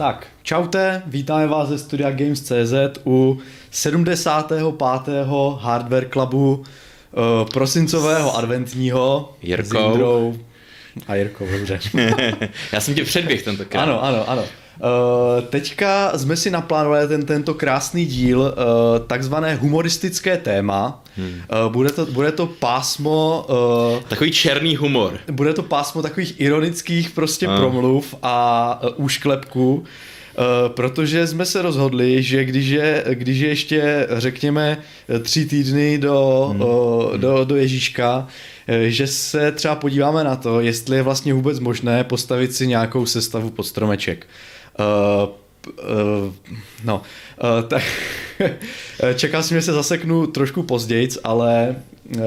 Tak, čaute, vítáme vás ze studia Games.cz u 75. Hardware Clubu uh, prosincového adventního Jirkou. s Jindrou a Jirkou, dobře. Já jsem tě předběh tentokrát. ano, ano, ano. Uh, teďka jsme si naplánovali ten, tento krásný díl, uh, takzvané humoristické téma. Hmm. Uh, bude, to, bude to pásmo... Uh, Takový černý humor. bude to pásmo takových ironických prostě A. promluv a uh, úšklepků, uh, protože jsme se rozhodli, že když je, když je ještě, řekněme, tři týdny do, Hmm. do, do Ježíška, že se třeba podíváme na to, jestli je vlastně vůbec možné postavit si nějakou sestavu pod stromeček. Uh, Uh, no, uh, tak čekal jsem, že se zaseknu trošku později, ale uh,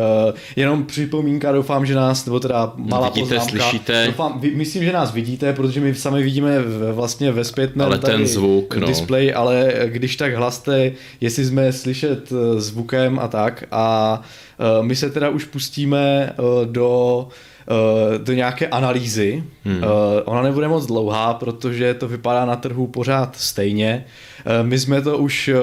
jenom připomínka, doufám, že nás, nebo teda malá Vidíte, poznámka, slyšíte? Doufám, vy, myslím, že nás vidíte, protože my sami vidíme v, vlastně ve zpětném Ale ten zvuk, no. display, ale když tak hlaste, jestli jsme slyšet zvukem a tak a uh, my se teda už pustíme uh, do do nějaké analýzy. Hmm. Ona nebude moc dlouhá, protože to vypadá na trhu pořád stejně. Eh, My jsme to už eh,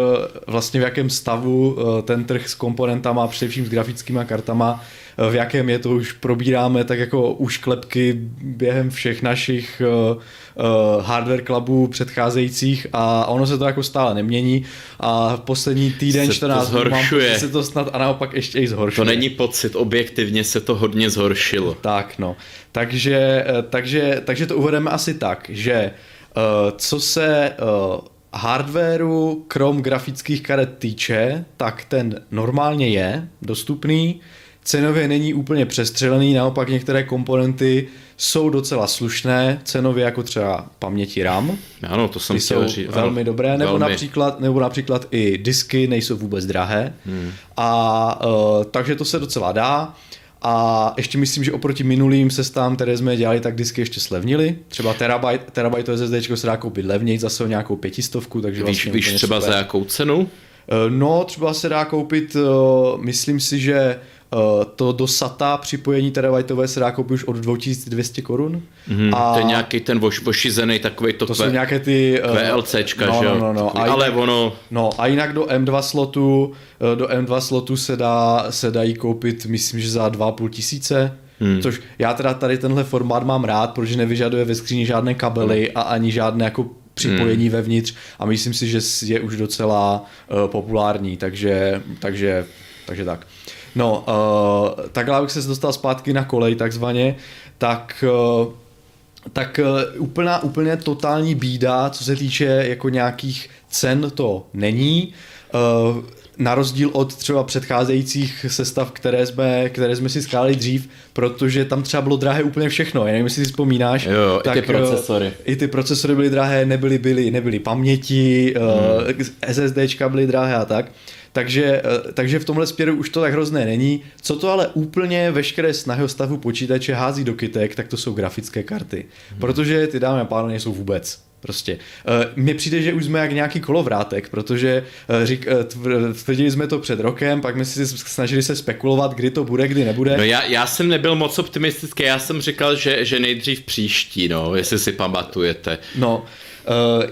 vlastně v jakém stavu eh, ten trh s komponentama, především s grafickými kartama, eh, v jakém je to už probíráme tak jako už klepky během všech našich eh, eh, hardware clubů předcházejících a ono se to jako stále nemění a v poslední týden, Se to 14 dnů mám se to snad a naopak ještě i To zhoršuje. není pocit, objektivně se to hodně zhoršilo. Tak, no. Takže, eh, takže, takže to uvedeme asi tak, že co se hardwareu krom grafických karet týče, tak ten normálně je dostupný, cenově není úplně přestřelený, naopak některé komponenty jsou docela slušné, cenově jako třeba paměti RAM, Ano, to jsem ty jsou chtěl říct. ano, velmi dobré, nebo velmi. například, nebo například i disky nejsou vůbec drahé. Hmm. A uh, takže to se docela dá. A ještě myslím, že oproti minulým sestám, které jsme dělali, tak disky ještě slevnily. Třeba terabyte, terabyte SSD se dá koupit levněji, zase o nějakou pětistovku, takže Víš, vlastně víš třeba super. za jakou cenu? Eh, No, třeba se dá koupit, eh, myslím si, že to do SATA připojení terabajtové se dá koupit už od 2200 korun. Hmm, a... To je nějaký ten voš, vošizený takový to, To jsou nějaké ty... eh, VLCčka, no, že jo? no, no, no. Ale jinak- ono, No a jinak do M2 slotu, eh, do M2 slotu se, dá, se dají koupit, myslím, že za 2,5 tisíce. Hmm. Což já teda tady tenhle formát mám rád, protože nevyžaduje ve skříni žádné kabely a ani žádné jako připojení hmm. vevnitř a myslím si, že je už docela uh, populární, takže, takže, takže tak. No, uh, takhle abych se dostal zpátky na kolej takzvaně, tak uh, tak uh, úplná, úplně totální bída, co se týče jako nějakých cen, to není. Uh, na rozdíl od třeba předcházejících sestav, které jsme, které jsme si skáli dřív, protože tam třeba bylo drahé úplně všechno. Já nevím, jestli si vzpomínáš. Jo, jo, i ty procesory. I ty procesory byly drahé, nebyly, byly, nebyly paměti, hmm. uh, SSDčka byly drahé a tak. Takže, eh, takže v tomhle směru už to tak hrozné není. Co to ale úplně veškeré snahy o stavu počítače hází do kytek, tak to jsou grafické karty. Hmm. Protože ty dámy a pánové nejsou vůbec. Prostě. Eh, Mně přijde, že už jsme jak nějaký kolovrátek, protože eh, řík, tv- tvrdili jsme to před rokem, pak jsme si snažili se spekulovat, kdy to bude, kdy nebude. no já, já jsem nebyl moc optimistický, já jsem říkal, že, že nejdřív příští, no, jestli si pamatujete. No,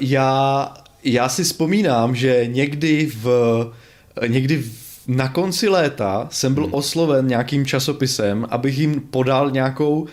já, já si vzpomínám, že někdy v někdy na konci léta jsem byl hmm. osloven nějakým časopisem, abych jim podal nějakou, uh,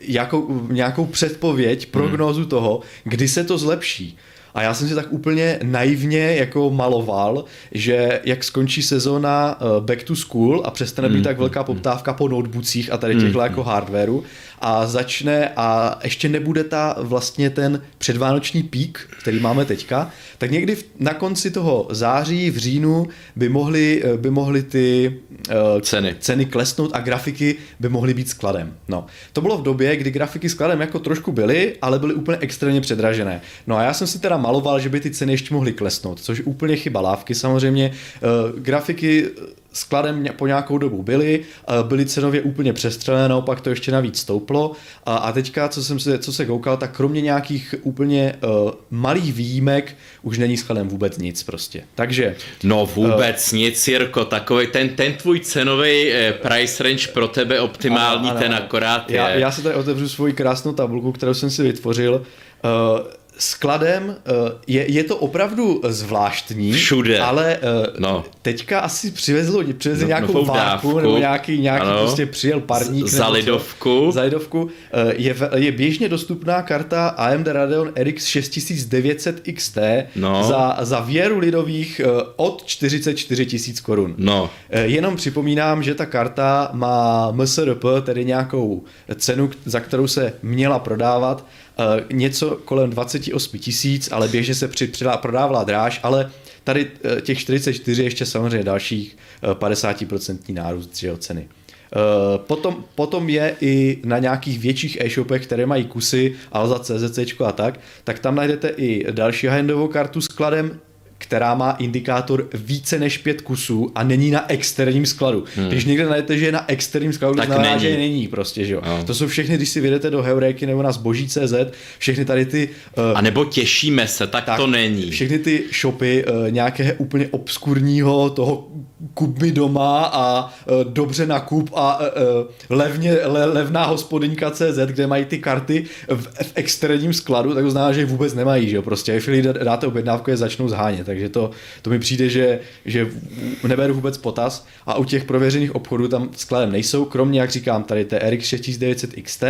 jakou, nějakou předpověď, prognózu hmm. toho, kdy se to zlepší. A já jsem si tak úplně naivně jako maloval, že jak skončí sezóna uh, Back to School a přestane být tak velká poptávka po notebookích a tady těchto jako hardwareu a začne a ještě nebude ta vlastně ten předvánoční pík, který máme teďka, tak někdy na konci toho září, v říjnu by mohly, eh, by mohly ty uh, Ceny. ceny klesnout a grafiky by mohly být skladem. No, to bylo v době, kdy grafiky skladem jako trošku byly, ale byly úplně extrémně předražené. No a já jsem si teda maloval, že by ty ceny ještě mohly klesnout, což úplně chyba lávky samozřejmě. Uh, grafiky skladem po nějakou dobu byly, byly cenově úplně přestřelené, naopak to ještě navíc stouplo a, a teďka, co jsem se, co se koukal, tak kromě nějakých úplně uh, malých výjimek už není skladem vůbec nic prostě. Takže... No vůbec uh, nic, Jirko, takový ten, ten tvůj cenový eh, price range pro tebe optimální, ano, ano, ten akorát já, je. Já se tady otevřu svoji krásnou tabulku, kterou jsem si vytvořil. Uh, skladem eh, je, je to opravdu zvláštní, Všude. ale eh, no. teďka asi přivezlo, přivezli no, nějakou várku nebo nějaký, nějaký ano. prostě přijel parník. Za lidovku. Za lidovku. Eh, je, je běžně dostupná karta AMD Radeon RX 6900 XT no. za, za věru lidových od 44 tisíc korun. No. Jenom připomínám, že ta karta má MSRP, tedy nějakou cenu, za kterou se měla prodávat, něco kolem 28 tisíc, ale běžně se při, prodávala dráž, ale tady eh, těch 44 ještě samozřejmě dalších 50% eh, nárůst že ceny. Potom, potom je i na nějakých větších e-shopech, které mají kusy, Alza, CZC a tak, tak tam najdete i další handovou kartu s kladem která má indikátor více než pět kusů a není na externím skladu. Hmm. Když někde najdete, že je na externím skladu, tak znamená, není. že není prostě, že jo. No. To jsou všechny, když si vyjdete do Heuréky nebo na zboží.cz, všechny tady ty... Uh, a nebo těšíme se, tak, tak to není. Všechny ty shopy uh, nějaké úplně obskurního toho kup mi doma a uh, dobře nakup a uh, levně, le, levná hospodyňka CZ, kde mají ty karty v, v externím skladu, tak to znamená, že je vůbec nemají, že jo. Prostě, když dáte objednávku, je začnou zhánět takže to, to mi přijde, že, že neberu vůbec potaz a u těch prověřených obchodů tam skladem nejsou, kromě, jak říkám, tady té RX 6900 XT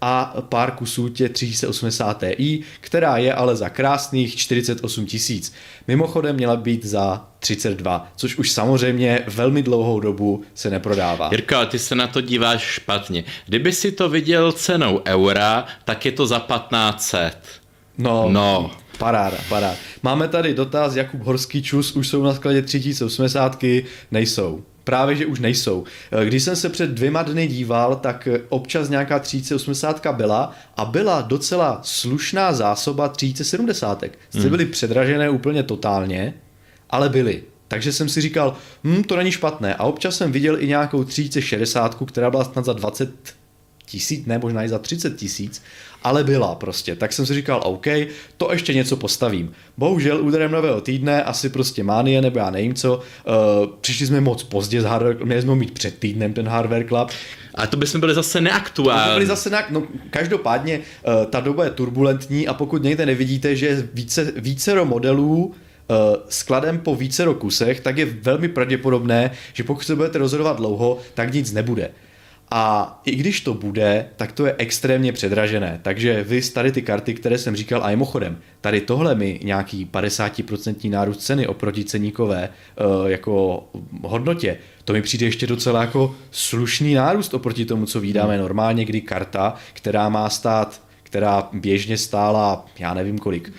a pár kusů tě 380 Ti, která je ale za krásných 48 tisíc. Mimochodem měla být za 32, což už samozřejmě velmi dlouhou dobu se neprodává. Jirko, ty se na to díváš špatně. Kdyby si to viděl cenou eura, tak je to za 1500. No, no. Paráda, paráda. Máme tady dotaz, Jakub Horský čus, už jsou na skladě 3080, nejsou. Právě, že už nejsou. Když jsem se před dvěma dny díval, tak občas nějaká 3080 byla a byla docela slušná zásoba 3070. Jste hmm. byly předražené úplně totálně, ale byly. Takže jsem si říkal, hm, to není špatné. A občas jsem viděl i nějakou 3060, která byla snad za 20 tisíc, ne možná i za 30 tisíc ale byla prostě. Tak jsem si říkal, OK, to ještě něco postavím. Bohužel úderem nového týdne, asi prostě mánie nebo já nevím co, uh, přišli jsme moc pozdě z Hardware, měli jsme mít před týdnem ten Hardware Club. A to bychom byli zase neaktuální. To byli zase neak... no, každopádně uh, ta doba je turbulentní a pokud někde nevidíte, že je více, vícero modelů, uh, skladem po více kusech, tak je velmi pravděpodobné, že pokud se budete rozhodovat dlouho, tak nic nebude. A i když to bude, tak to je extrémně předražené. Takže vy tady ty karty, které jsem říkal, a mimochodem, tady tohle mi nějaký 50% nárůst ceny oproti ceníkové uh, jako hodnotě, to mi přijde ještě docela jako slušný nárůst oproti tomu, co vydáme hmm. normálně, kdy karta, která má stát, která běžně stála, já nevím kolik,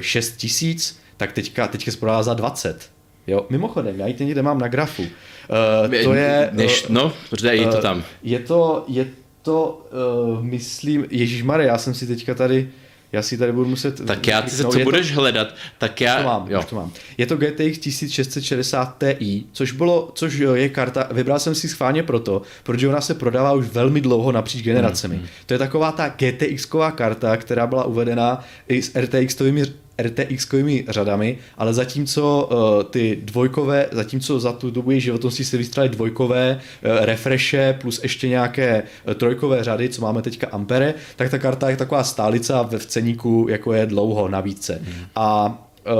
6 eh, tisíc, tak teďka, teďka se za 20. Jo, mimochodem, já ji někde mám na grafu. Uh, to je... Než, uh, no, je to tam. Je to, je to, uh, myslím, Ježíš Mare, já jsem si teďka tady, já si tady budu muset... Tak já ty se, co budeš to, hledat, tak já... To mám, jo. to mám. Je to GTX 1660 Ti, což bylo, což je karta, vybral jsem si schválně proto, protože ona se prodává už velmi dlouho napříč generacemi. Hmm, hmm. To je taková ta GTX-ková karta, která byla uvedena i s RTX-ovými RTX-kovými řadami, ale zatímco uh, ty dvojkové, zatímco za tu dobu její životnosti se vystrali dvojkové uh, refreshe plus ještě nějaké uh, trojkové řady, co máme teďka Ampere, tak ta karta je taková stálica ve v ceníku, jako je dlouho na více. Hmm. A uh,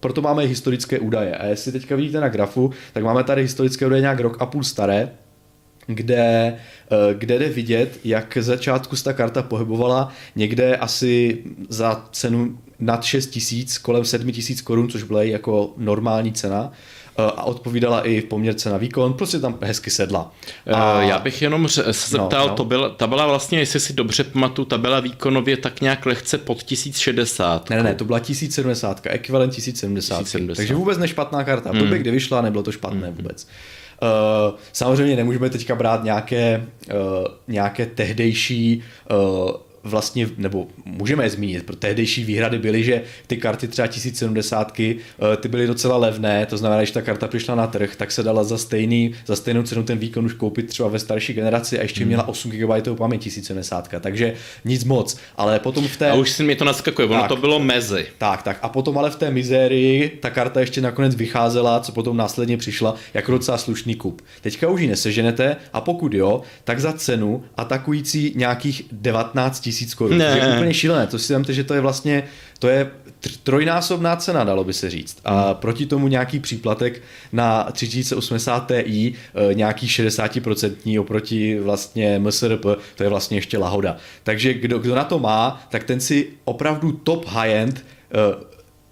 proto máme historické údaje. A jestli teďka vidíte na grafu, tak máme tady historické údaje nějak rok a půl staré, kde, kde jde vidět, jak začátku se ta karta pohybovala někde asi za cenu nad 6 tisíc, kolem 7 tisíc korun, což byla jako normální cena eh, a odpovídala i v poměrce na výkon, prostě tam hezky sedla. Eh, a... Já bych jenom se zeptal, no, no. To byla, ta byla vlastně, jestli si dobře pamatuju, ta byla výkonově tak nějak lehce pod 1060. Ne, ne, to byla 1070, ekvivalent 1070, 1070. takže vůbec nešpatná karta. Hmm. Době, kdy vyšla, nebylo to špatné hmm. vůbec. Uh, samozřejmě nemůžeme teďka brát nějaké, uh, nějaké tehdejší uh, vlastně, nebo můžeme je zmínit, protože tehdejší výhrady byly, že ty karty třeba 1070 ty byly docela levné, to znamená, že ta karta přišla na trh, tak se dala za, stejný, za stejnou cenu ten výkon už koupit třeba ve starší generaci a ještě hmm. měla 8 GB paměť 1070, takže nic moc, ale potom v té... A už si mi to naskakuje, ono tak, to bylo mezi. Tak, tak, a potom ale v té mizérii ta karta ještě nakonec vycházela, co potom následně přišla, jako docela slušný kup. Teďka už ji neseženete a pokud jo, tak za cenu atakující nějakých 19 tisíc korun. Ne. To je úplně šílené, to si že to je vlastně, to je trojnásobná cena, dalo by se říct. A hmm. proti tomu nějaký příplatek na 3080 Ti, e, nějaký 60% oproti vlastně MSRP, to je vlastně ještě lahoda. Takže kdo, kdo na to má, tak ten si opravdu top high-end e,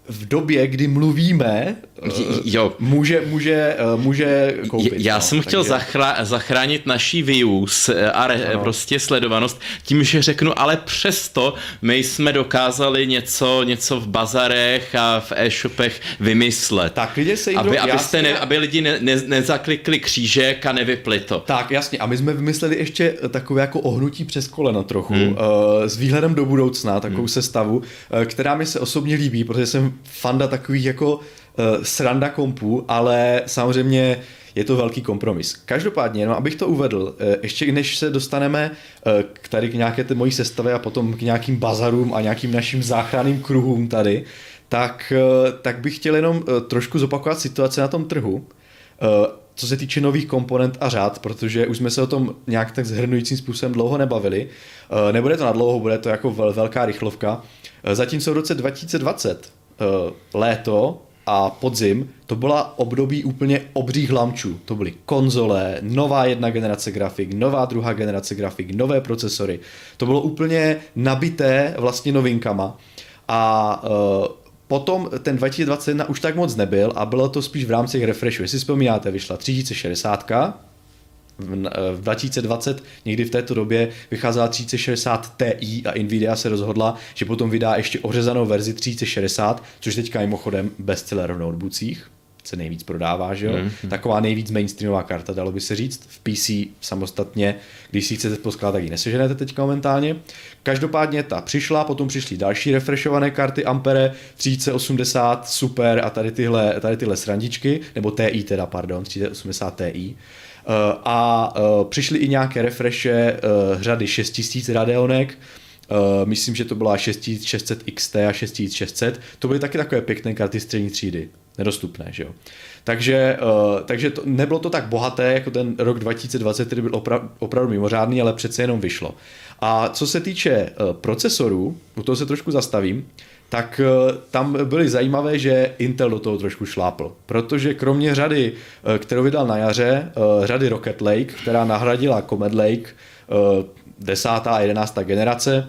v době, kdy mluvíme, jo. může, může, může koupit. Já no, jsem chtěl takže... zachránit naší views a re, prostě sledovanost tím, že řeknu, ale přesto my jsme dokázali něco, něco v bazarech a v e-shopech vymyslet. Tak lidi se aby, abyste ne, aby lidi ne, ne, nezaklikli křížek a nevypli to. Tak, jasně. A my jsme vymysleli ještě takové jako ohnutí přes koleno trochu, hmm. uh, s výhledem do budoucna, takovou hmm. sestavu, která mi se osobně líbí, protože jsem fanda takových jako uh, sranda kompů, ale samozřejmě je to velký kompromis. Každopádně, no, abych to uvedl, uh, ještě než se dostaneme uh, k tady k nějaké té mojí sestavě a potom k nějakým bazarům a nějakým našim záchranným kruhům tady, tak, tak bych chtěl jenom trošku zopakovat situaci na tom trhu co se týče nových komponent a řád, protože už jsme se o tom nějak tak zhrnujícím způsobem dlouho nebavili. Nebude to na dlouho, bude to jako velká rychlovka. Zatímco v roce 2020 uh, léto a podzim, to byla období úplně obřích lamčů. To byly konzole, nová jedna generace grafik, nová druhá generace grafik, nové procesory. To bylo úplně nabité vlastně novinkama. A uh, potom ten 2021 už tak moc nebyl a bylo to spíš v rámci refreshu. Jestli vzpomínáte, vyšla 3060, v 2020 někdy v této době vycházela 3060 Ti a Nvidia se rozhodla, že potom vydá ještě ořezanou verzi 3060, což teďka mimochodem bestseller v notebookích se nejvíc prodává, že jo? Mm-hmm. Taková nejvíc mainstreamová karta, dalo by se říct. V PC samostatně, když si chcete poskládat, tak ji neseženete teď momentálně. Každopádně ta přišla, potom přišly další refreshované karty Ampere 3080 Super a tady tyhle, tady tyhle srandičky, nebo TI teda, pardon, 3080 Ti. Eh, a eh, přišly i nějaké refreshe eh, řady 6000 Radeonek, myslím, že to byla 6600 XT a 6600. To byly taky takové pěkné karty střední třídy. Nedostupné, že jo. Takže, takže to, nebylo to tak bohaté jako ten rok 2020, který byl opra- opravdu mimořádný, ale přece jenom vyšlo. A co se týče procesorů, u toho se trošku zastavím, tak eh, tam byly zajímavé, že Intel do toho trošku šlápl. Protože kromě řady, eh, kterou vydal na jaře, eh, řady Rocket Lake, která nahradila Comet Lake, desátá a jedenáctá generace,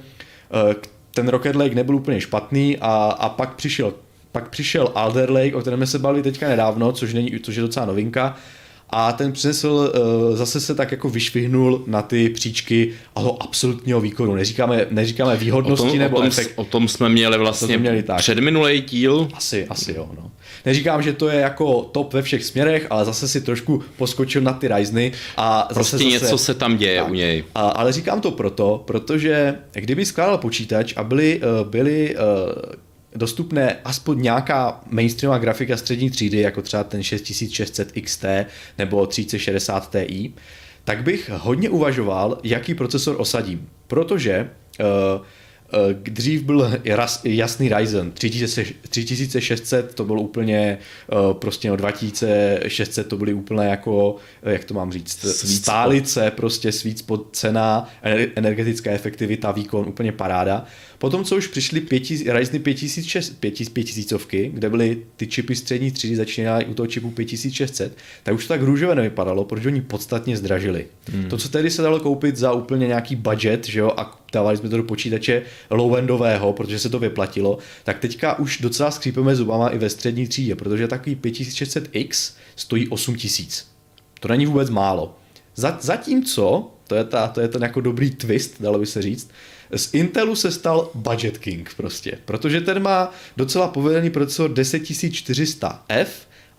ten Rocket Lake nebyl úplně špatný a, a pak přišel pak přišel Alder Lake, o kterém se bavili teďka nedávno, což, není, což je docela novinka, a ten přinesl, uh, zase se tak jako vyšvihnul na ty příčky a toho absolutního výkonu. Neříkáme, neříkáme výhodnosti o tom, nebo o tom, efekt. O tom jsme měli vlastně měli tak. předminulý díl. Asi, asi jo. No. Neříkám, že to je jako top ve všech směrech, ale zase si trošku poskočil na ty Ryzeny a prostě zase něco zase, se tam děje tak. u něj. A, ale říkám to proto, protože kdyby skládal počítač a byly, uh, byly uh, dostupné aspoň nějaká mainstreamová grafika střední třídy, jako třeba ten 6600 XT nebo 3060 Ti, tak bych hodně uvažoval, jaký procesor osadím. Protože uh, dřív byl jasný Ryzen 3600, to bylo úplně eh, prostě no 2600, to byly úplně jako, jak to mám říct, sweet stálice, spot. prostě sweet spot cena, energetická efektivita, výkon, úplně paráda. Potom, co už přišly pěti, Ryzen 5000, kde byly ty čipy střední třídy, začínaly u toho čipu 5600, tak už to tak růžové nevypadalo, protože oni podstatně zdražili. Hmm. To, co tehdy se dalo koupit za úplně nějaký budget, že jo, a dávali jsme to do počítače low-endového, protože se to vyplatilo, tak teďka už docela skřípeme zubama i ve střední třídě, protože takový 5600X stojí 8000. To není vůbec málo. Zatímco, to je, ta, to je ten jako dobrý twist, dalo by se říct, z Intelu se stal Budget King prostě, protože ten má docela povedený procesor 10400F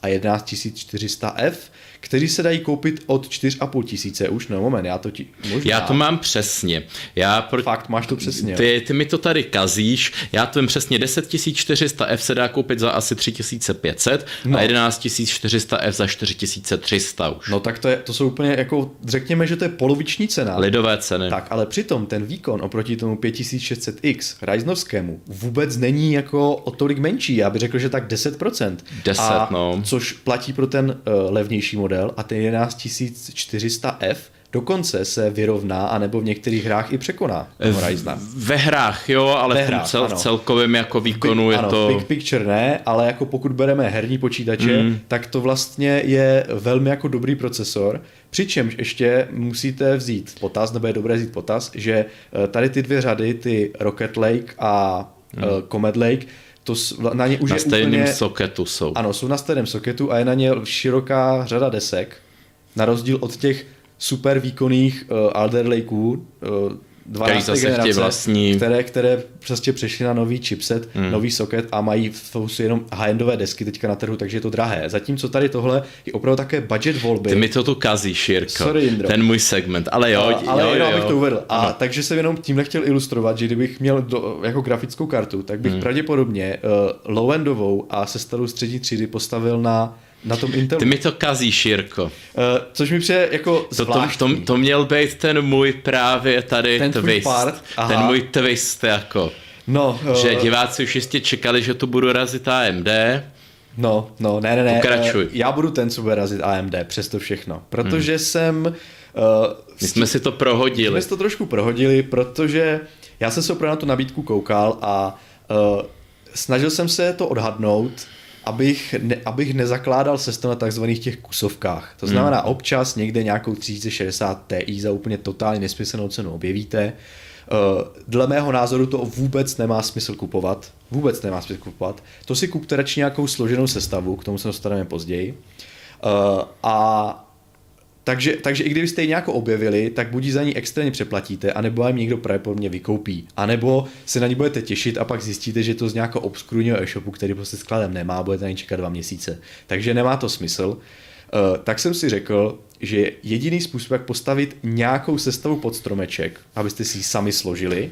a 11400F, kteří se dají koupit od 4,5 tisíce už, no moment, já to ti, možná. Já to mám přesně. Já pro... Fakt, máš to přesně. Ty, ty mi to tady kazíš, já to vím přesně, 10 400 F se dá koupit za asi 3500 no. a 11 400 F za 4300 už. No tak to, je, to jsou úplně jako, řekněme, že to je poloviční cena. Lidové ceny. Tak, ale přitom ten výkon oproti tomu 5600X Ryzenovskému vůbec není jako o tolik menší, já bych řekl, že tak 10%. 10, a, no. Což platí pro ten uh, levnější model a ten 11400F dokonce se vyrovná, anebo v některých hrách i překoná Horizon. Ve hrách, jo, ale Ve hrách, v cel, celkovém jako výkonu big, je ano, to... Big picture ne, ale jako pokud bereme herní počítače, mm. tak to vlastně je velmi jako dobrý procesor, přičemž ještě musíte vzít potaz, nebo je dobré vzít potaz, že eh, tady ty dvě řady, ty Rocket Lake a mm. uh, Comet Lake, to na ně už na je stejném úplně, soketu jsou. Ano, jsou na stejném soketu a je na ně široká řada desek, na rozdíl od těch super výkonných uh, Alder Lakeů, uh, 12. zase generace, vlastní... které, které prostě přešly na nový chipset, hmm. nový socket a mají jsou jenom high-endové desky teďka na trhu, takže je to drahé. Zatímco tady tohle je opravdu také budget volby. Ty mi to tu kazíš, Jirko. Sorry. Ten můj segment, ale jo. A, ale jo, jenom abych to uvedl. A ano. takže jsem jenom tímhle chtěl ilustrovat, že kdybych měl do, jako grafickou kartu, tak bych hmm. pravděpodobně uh, low-endovou a se starou střední třídy postavil na na tom Intelu. Ty mi to kazíš, Jirko. Uh, což mi přijde jako to, to, to, to měl být ten můj právě tady ten twist. Part? Aha. Ten můj twist, jako. No, uh, že diváci už jistě čekali, že tu budu razit AMD. No, no, ne, ne, ne. Pokračuj. Uh, já budu ten, co bude razit AMD, přesto všechno. Protože hmm. jsem... Uh, My jsme si to prohodili. My jsme si to trošku prohodili, protože já jsem se opravdu na tu nabídku koukal a uh, snažil jsem se to odhadnout, abych, ne, abych nezakládal se na takzvaných těch kusovkách. To znamená, hmm. občas někde nějakou 3060 Ti za úplně totálně nesmyslnou cenu objevíte. Uh, dle mého názoru to vůbec nemá smysl kupovat. Vůbec nemá smysl kupovat. To si kupte radši nějakou složenou sestavu, k tomu se dostaneme později. Uh, a takže, takže i kdybyste ji nějak objevili, tak buď za ní extrémně přeplatíte, anebo vám někdo pravděpodobně vykoupí. A nebo se na ní budete těšit a pak zjistíte, že to z nějakého obskurního e-shopu, který prostě skladem nemá, budete na ní čekat dva měsíce. Takže nemá to smysl. Uh, tak jsem si řekl, že jediný způsob, jak postavit nějakou sestavu pod stromeček, abyste si ji sami složili,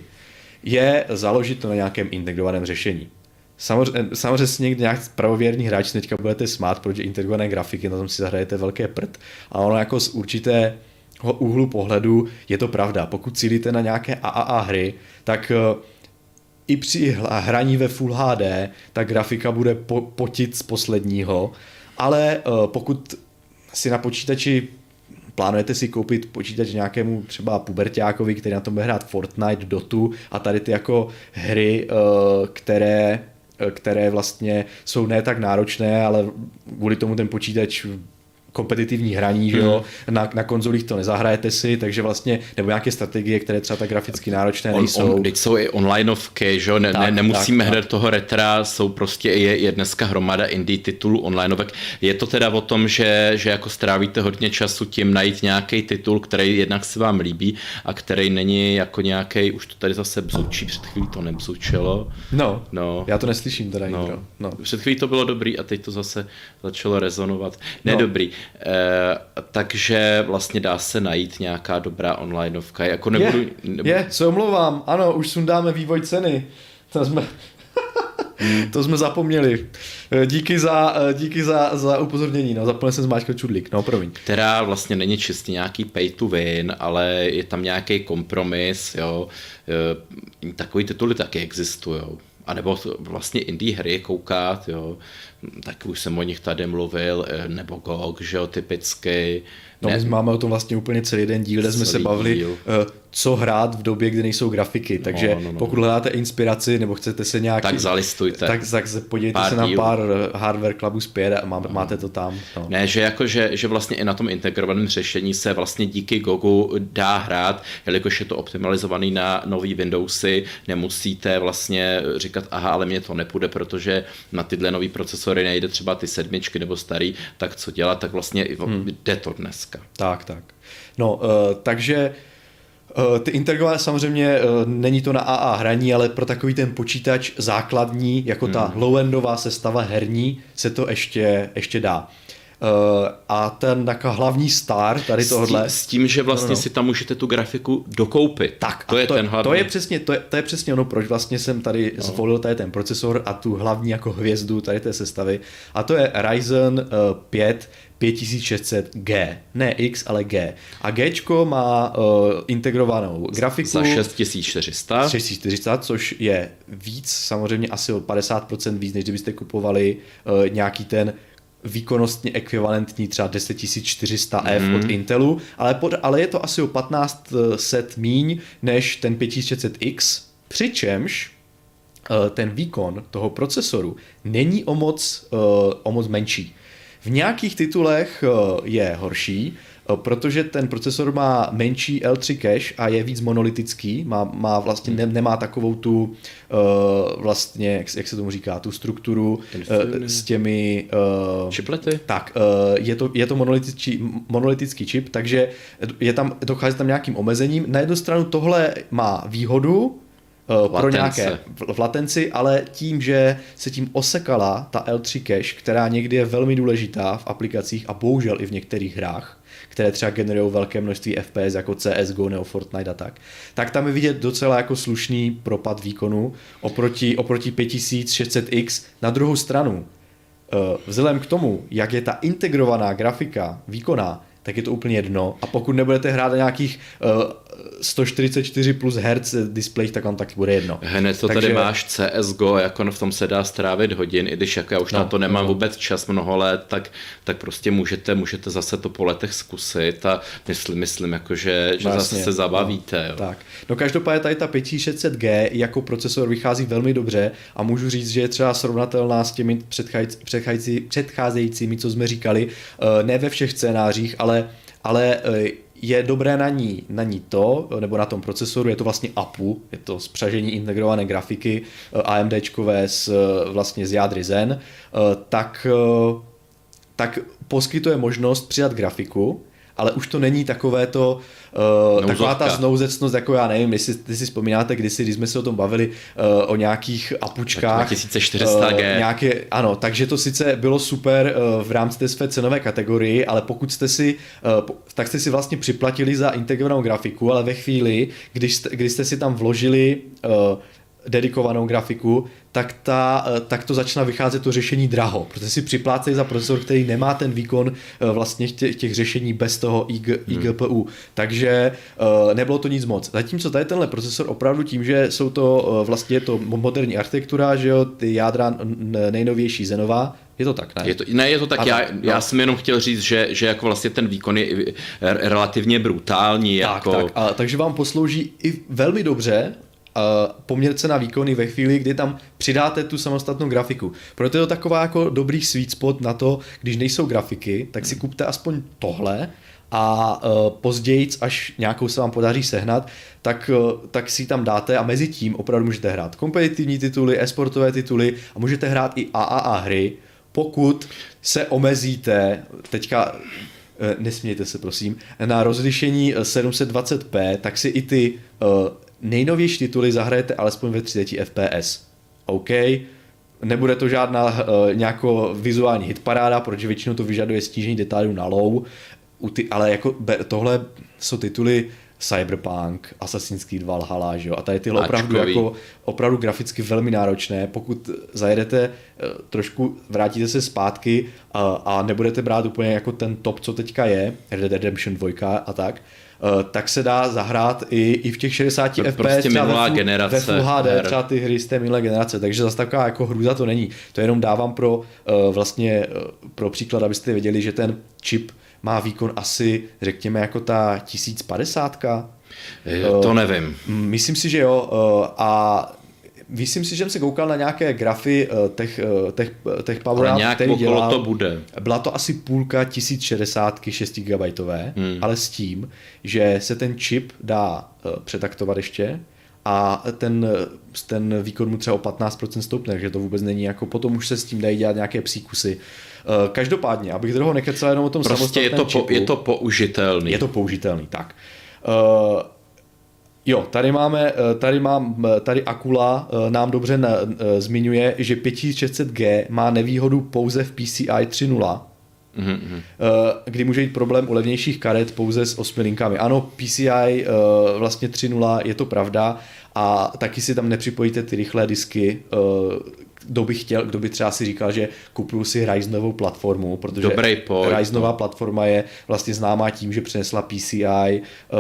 je založit to na nějakém integrovaném řešení. Samozřejmě, samozřejmě si někdy nějak pravověrný hráč teďka budete smát, protože integrované grafiky, na tom si zahrajete velké prd, a ono jako z určité úhlu pohledu je to pravda. Pokud cílíte na nějaké AAA hry, tak eh, i při hraní ve Full HD ta grafika bude po, potit z posledního, ale eh, pokud si na počítači plánujete si koupit počítač nějakému třeba pubertákovi, který na tom bude hrát Fortnite, Dotu a tady ty jako hry, eh, které které vlastně jsou ne tak náročné, ale kvůli tomu ten počítač kompetitivní hraní, že jo, hmm. na, na konzolích to nezahrajete si, takže vlastně, nebo nějaké strategie, které třeba tak graficky náročné on, nejsou. On, teď jsou i onlineovky, že jo, ne, tak, ne, nemusíme tak, hrát tak. toho retra, jsou prostě, je, je dneska hromada indie titulů onlineovek. Je to teda o tom, že, že jako strávíte hodně času tím najít nějaký titul, který jednak se vám líbí a který není jako nějaký, už to tady zase bzučí, před chvílí to nebzučilo. No, no, já to neslyším teda no. no. Před chvílí to bylo dobrý a teď to zase začalo rezonovat. Nedobrý. No. Eh, takže vlastně dá se najít nějaká dobrá onlineovka. Jako nebudu, je, nebudu... je, se omlouvám, ano, už sundáme vývoj ceny. To jsme, to jsme zapomněli. Eh, díky za, eh, díky za, za upozornění, no, zapomněl jsem zmáčknout čudlík, no, promiň. Která vlastně není čistě nějaký pay to win, ale je tam nějaký kompromis, jo. Takový tituly taky existují. A nebo vlastně indie hry koukat, jo tak už jsem o nich tady mluvil, eh, nebo GOG, že jo, typicky. No ne, my máme o tom vlastně úplně celý den díl, kde jsme se bavili, díl. Co hrát v době, kdy nejsou grafiky. No, Takže no, no, no. pokud hledáte inspiraci nebo chcete se nějak... Tak zalistujte. Tak, tak se podívejte pár se na díl. pár eh, hardware clubů zpět a má, no. máte to tam. No. Ne, že jako, že, že vlastně i na tom integrovaném řešení se vlastně díky Gogu dá hrát, jelikož je to optimalizovaný na nový Windowsy, nemusíte vlastně říkat, aha, ale mě to nepůjde, protože na tyhle nový procesory nejde třeba ty sedmičky nebo starý, tak co dělat, tak vlastně hmm. jde to dneska. Tak, tak. No, uh, takže Eh, ty integrované samozřejmě eh, není to na AA hraní, ale pro takový ten počítač základní, jako ta hmm. low-endová sestava herní, se to ještě, ještě dá. a ten jako hlavní star tady tohle. S tím, že vlastně no, no. si tam můžete tu grafiku dokoupit. Tak, to je to, ten hlavní. To je přesně, to je, to je přesně ono, proč vlastně jsem tady no. zvolil tady ten procesor a tu hlavní jako hvězdu tady té sestavy. A to je Ryzen uh, 5 5600G. Ne X, ale G. A G má uh, integrovanou grafiku. Za 6400. 6400, což je víc, samozřejmě asi o 50% víc, než kdybyste kupovali uh, nějaký ten výkonnostně ekvivalentní třeba 10400F mm. od Intelu, ale, pod, ale je to asi o 1500 míň než ten 5600X, přičemž uh, ten výkon toho procesoru není o moc, uh, o moc menší. V nějakých titulech uh, je horší, protože ten procesor má menší L3 cache a je víc monolitický, má, má vlastně, ne, nemá takovou tu uh, vlastně, jak, jak se tomu říká, tu strukturu uh, s těmi uh, Čiplety? Tak, uh, je to, je to monolitický, monolitický čip, takže je tam, dochází tam nějakým omezením. Na jednu stranu tohle má výhodu, Uh, pro nějaké v latenci, ale tím, že se tím osekala ta L3 cache, která někdy je velmi důležitá v aplikacích a bohužel i v některých hrách, které třeba generují velké množství FPS jako CSGO nebo Fortnite a tak, tak tam je vidět docela jako slušný propad výkonu oproti, oproti 5600X. Na druhou stranu, eh, vzhledem k tomu, jak je ta integrovaná grafika výkonná, tak je to úplně jedno. A pokud nebudete hrát na nějakých uh, 144 plus Hz display, tak vám tak bude jedno. Hned to Takže... tady máš CSGO, jako v tom se dá strávit hodin, i když jako já už no, na to nemám no. vůbec čas mnoho let, tak, tak prostě můžete, můžete zase to po letech zkusit a myslím, myslím jako, že, že Vlastně, zase se zabavíte. No, jo. Tak. No každopádně tady ta 5600G jako procesor vychází velmi dobře a můžu říct, že je třeba srovnatelná s těmi předcházející, předcházejícími, co jsme říkali, eh, ne ve všech scénářích, ale ale eh, je dobré na ní, na ní to, nebo na tom procesoru, je to vlastně APU, je to spřažení integrované grafiky eh, AMDčkové s, eh, vlastně z jádry Zen, tak, tak poskytuje možnost přidat grafiku, ale už to není takové to, uh, taková ta znouzecnost, jako já nevím, jestli, jestli si vzpomínáte kdysi, když jsme se o tom bavili uh, o nějakých apučkách. 2400G. Uh, nějaké, ano, takže to sice bylo super uh, v rámci té své cenové kategorii, ale pokud jste si, uh, tak jste si vlastně připlatili za integrovanou grafiku, ale ve chvíli, když jste, když jste si tam vložili uh, dedikovanou grafiku, tak, ta, eh, tak to začíná vycházet to řešení draho, protože si připlácejí za procesor, který nemá ten výkon eh, vlastně těch, těch řešení bez toho IG, hmm. IGPU. Takže eh, nebylo to nic moc. Zatímco tady tenhle procesor opravdu tím, že jsou to vlastně je to moderní architektura, že jo, ty jádra nejnovější Zenova, je to tak, ne? Je to, ne, je to tak. A já, no. já jsem jenom chtěl říct, že, že jako vlastně ten výkon je relativně brutální. Tak, jako... tak. A, takže vám poslouží i velmi dobře poměr cena výkony ve chvíli, kdy tam přidáte tu samostatnou grafiku. Proto je to taková jako dobrý sweet spot na to, když nejsou grafiky, tak si kupte aspoň tohle a uh, později, až nějakou se vám podaří sehnat, tak, uh, tak si tam dáte a mezi tím opravdu můžete hrát kompetitivní tituly, esportové tituly a můžete hrát i AAA hry, pokud se omezíte, teďka nesmějte se prosím, na rozlišení 720p, tak si i ty nejnovější tituly zahrajete alespoň ve 30 fps. OK, nebude to žádná uh, nějako vizuální hitparáda, protože většinou to vyžaduje stížení detailů na low, ty, ale jako be, tohle jsou tituly Cyberpunk, Assassin's Creed Valhalla, že jo? A tady tyhle opravdu, jako, opravdu graficky velmi náročné. Pokud zajedete uh, trošku, vrátíte se zpátky uh, a nebudete brát úplně jako ten top, co teďka je, Red Dead Redemption 2 a tak, Eh, tak se dá zahrát i, i v těch 60 FPS prostě minulá ve, generace ve Full HD, her. třeba ty hry z té minulé generace, takže zase taková jako hrůza to není. To jenom dávám pro uh, vlastně uh, pro příklad, abyste věděli, že ten čip má výkon asi, řekněme, jako ta 1050. To nevím. Myslím si, že jo. A Myslím si, že jsem se koukal na nějaké grafy uh, těch, uh, těch, těch Power Ale který dělal. to bude. Byla to asi půlka 1060 6 GB, hmm. ale s tím, že se ten čip dá uh, přetaktovat ještě a ten, ten výkon mu třeba o 15% stoupne, takže to vůbec není jako, potom už se s tím dají dělat nějaké psíkusy. Každopádně, abych dlouho nekecel jenom o tom prostě je to, čipu, po, je to použitelný. Je to použitelný, tak. Jo, tady máme, eh, tady mám, eh, tady Akula eh, nám dobře zmiňuje, že 5600G má nevýhodu pouze v PCI 3.0, Mm-hmm. Kdy může být problém u levnějších karet pouze s osmi linkami. Ano, PCI vlastně 3.0 je to pravda a taky si tam nepřipojíte ty rychlé disky, kdo by chtěl, kdo by třeba si říkal, že kupuju si Ryzenovou platformu, protože Dobrý Ryzenová platforma je vlastně známá tím, že přinesla PCI uh,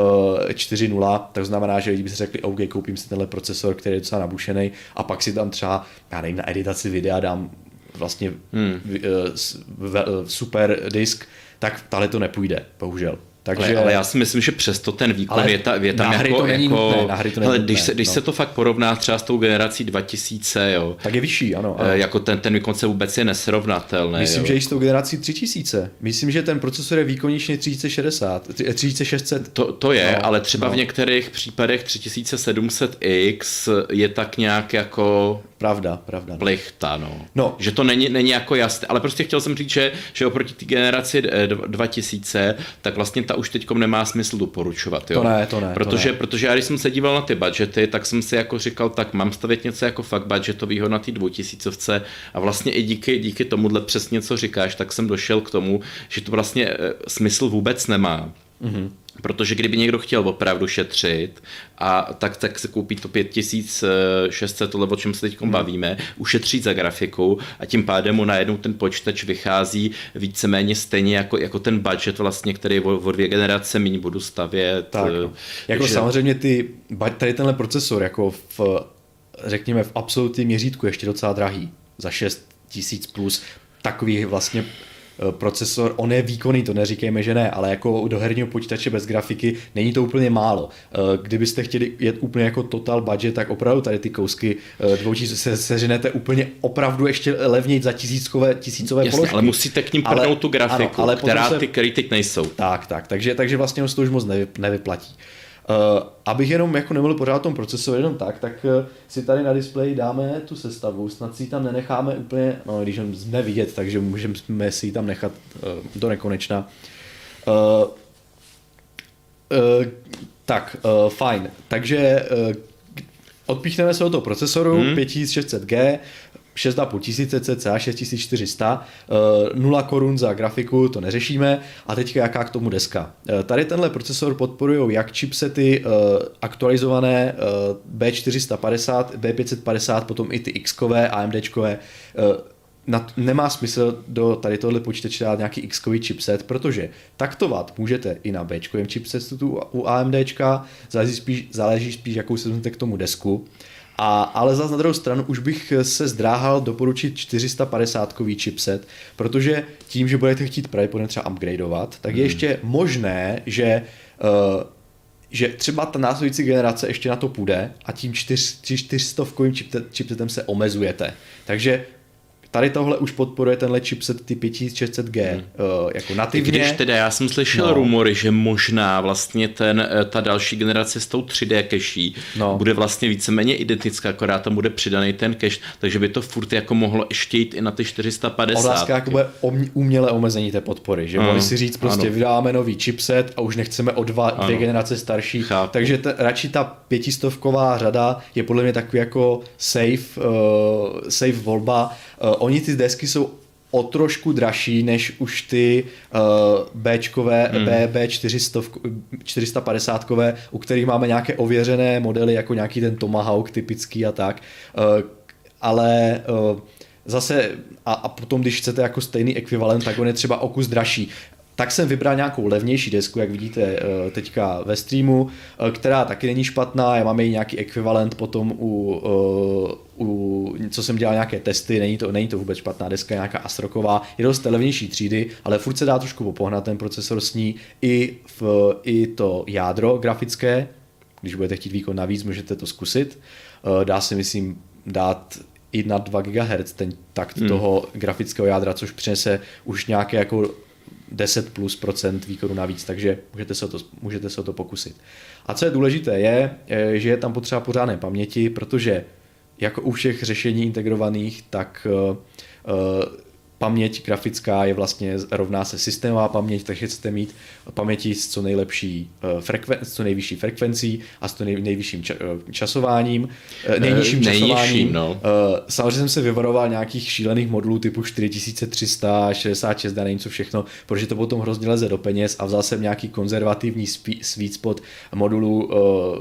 4.0, tak znamená, že lidi by si řekli, OK, koupím si tenhle procesor, který je docela nabušený a pak si tam třeba, já nevím, na editaci videa dám vlastně hmm. uh, super disk, tak tahle to nepůjde, bohužel. Takže... Ale, ale já si myslím, že přesto ten výkon ale je, ta, je tam jako... To není jako nutné, na hry to není ale když, se, když no. se to fakt porovná třeba s tou generací 2000, jo, tak je vyšší, ano. ano. Eh, jako ten, ten výkon se vůbec je nesrovnatelný. Myslím, jo. že i s tou generací 3000. Myslím, že ten procesor je výkonnější 3060, 3600. To, to je, no, ale třeba no. v některých případech 3700X je tak nějak jako Pravda, pravda. No. Plichta, no. no. Že to není, není jako jasné, ale prostě chtěl jsem říct, že, že oproti té generaci 2000, eh, tak vlastně ta už teď nemá smysl doporučovat, jo. To ne, to ne. Protože, to ne. protože já když jsem se díval na ty budgety, tak jsem si jako říkal, tak mám stavět něco jako fakt budgetovýho na té dvoutisícovce a vlastně i díky, díky tomuhle přesně, co říkáš, tak jsem došel k tomu, že to vlastně eh, smysl vůbec nemá. Mm-hmm. Protože kdyby někdo chtěl opravdu šetřit, a tak, tak se koupí to 5600, tohle, o čem se teď hmm. bavíme, ušetří za grafiku a tím pádem mu najednou ten počítač vychází víceméně stejně jako, jako ten budget vlastně, který o, o dvě generace méně budu stavět. Tak, no. Jako že... samozřejmě ty, tady tenhle procesor jako v, řekněme v absolutním měřítku ještě docela drahý, za 6000 plus, takový vlastně Eh, procesor, on je výkonný, to neříkejme, že ne, ale jako do herního počítače bez grafiky není to úplně málo. Eh, kdybyste chtěli jet úplně jako total budget, tak opravdu tady ty kousky eh, dvou se seženete úplně opravdu ještě levněji za tisíckové, tisícové Jasně, položky. ale musíte k ním prdnout tu grafiku, ano, ale která se... ty, který teď nejsou. Tak, tak, takže, takže vlastně se to už moc nevyplatí. Uh, abych jenom jako nemohl pořád tom procesu jenom tak, tak uh, si tady na displeji dáme tu sestavu, snad si ji tam nenecháme úplně, no když jsme vidět, takže můžeme si ji tam nechat uh, do nekonečna. Uh, uh, tak, uh, fajn. Takže uh, odpíchneme se od toho procesoru hmm. 5600G, 6,5 tisíce cca 6400, 0 korun za grafiku, to neřešíme. A teďka jaká k tomu deska. Eh, tady tenhle procesor podporují jak chipsety eh, aktualizované eh, B450, B550, potom i ty X-kové, AMDčkové, na, nemá smysl do tady tohle počítače dát nějaký x chipset, protože taktovat můžete i na B chipsetu u AMDčka, záleží spíš, záleží spíš jakou se k tomu desku. A, ale zase na druhou stranu už bych se zdráhal doporučit 450 kový chipset, protože tím, že budete chtít pravděpodobně třeba upgradeovat, tak je hmm. ještě možné, že uh, že třeba ta následující generace ještě na to půjde a tím 400 kovým chipsetem se omezujete. Takže Tady tohle už podporuje tenhle chipset ty 5600G hmm. uh, jako nativně. Když teda já jsem slyšel no. rumory, že možná vlastně ten, eh, ta další generace s tou 3D cache no. bude vlastně víceméně identická, akorát tam bude přidaný ten cache, takže by to furt jako mohlo ještě jít i na ty 450. Otázka jako bude umělé omezení té podpory, že mohli si říct prostě ano. vydáváme nový chipset a už nechceme o dva, dvě generace starší, Chápu. takže ta, radši ta pětistovková řada je podle mě takový jako safe, uh, safe volba, oni ty desky jsou o trošku dražší než už ty uh, Bčkové, hmm. B, 400, 450 u kterých máme nějaké ověřené modely, jako nějaký ten Tomahawk typický a tak. Uh, ale uh, zase a, a potom, když chcete jako stejný ekvivalent, tak on je třeba o kus dražší tak jsem vybral nějakou levnější desku, jak vidíte eh, teďka ve streamu, eh, která taky není špatná, já mám její nějaký ekvivalent potom u, eh, u, co jsem dělal nějaké testy, není to, není to vůbec špatná deska, nějaká Astroková, je dost levnější třídy, ale furt se dá trošku popohnat ten procesor s ní, i, v, i to jádro grafické, když budete chtít výkon navíc, můžete to zkusit. Dá se, myslím, dát i na 2 GHz ten takt hmm. toho grafického jádra, což přinese už nějaké jako 10 plus procent výkonu navíc, takže můžete se, o to, můžete se o to pokusit. A co je důležité je, že je tam potřeba pořádné paměti, protože jako u všech řešení integrovaných, tak uh, paměť grafická je vlastně rovná se systémová paměť, takže chcete mít paměti s co nejlepší uh, frekven, s co nejvyšší frekvencí a s co nej, nejvyšším ča, uh, časováním, uh, nejnižším Nejnižším, časováním. no. Uh, samozřejmě jsem se vyvaroval nějakých šílených modulů typu 4366 a nevím co všechno, protože to potom hrozně leze do peněz a vzal jsem nějaký konzervativní sweet spot modulů,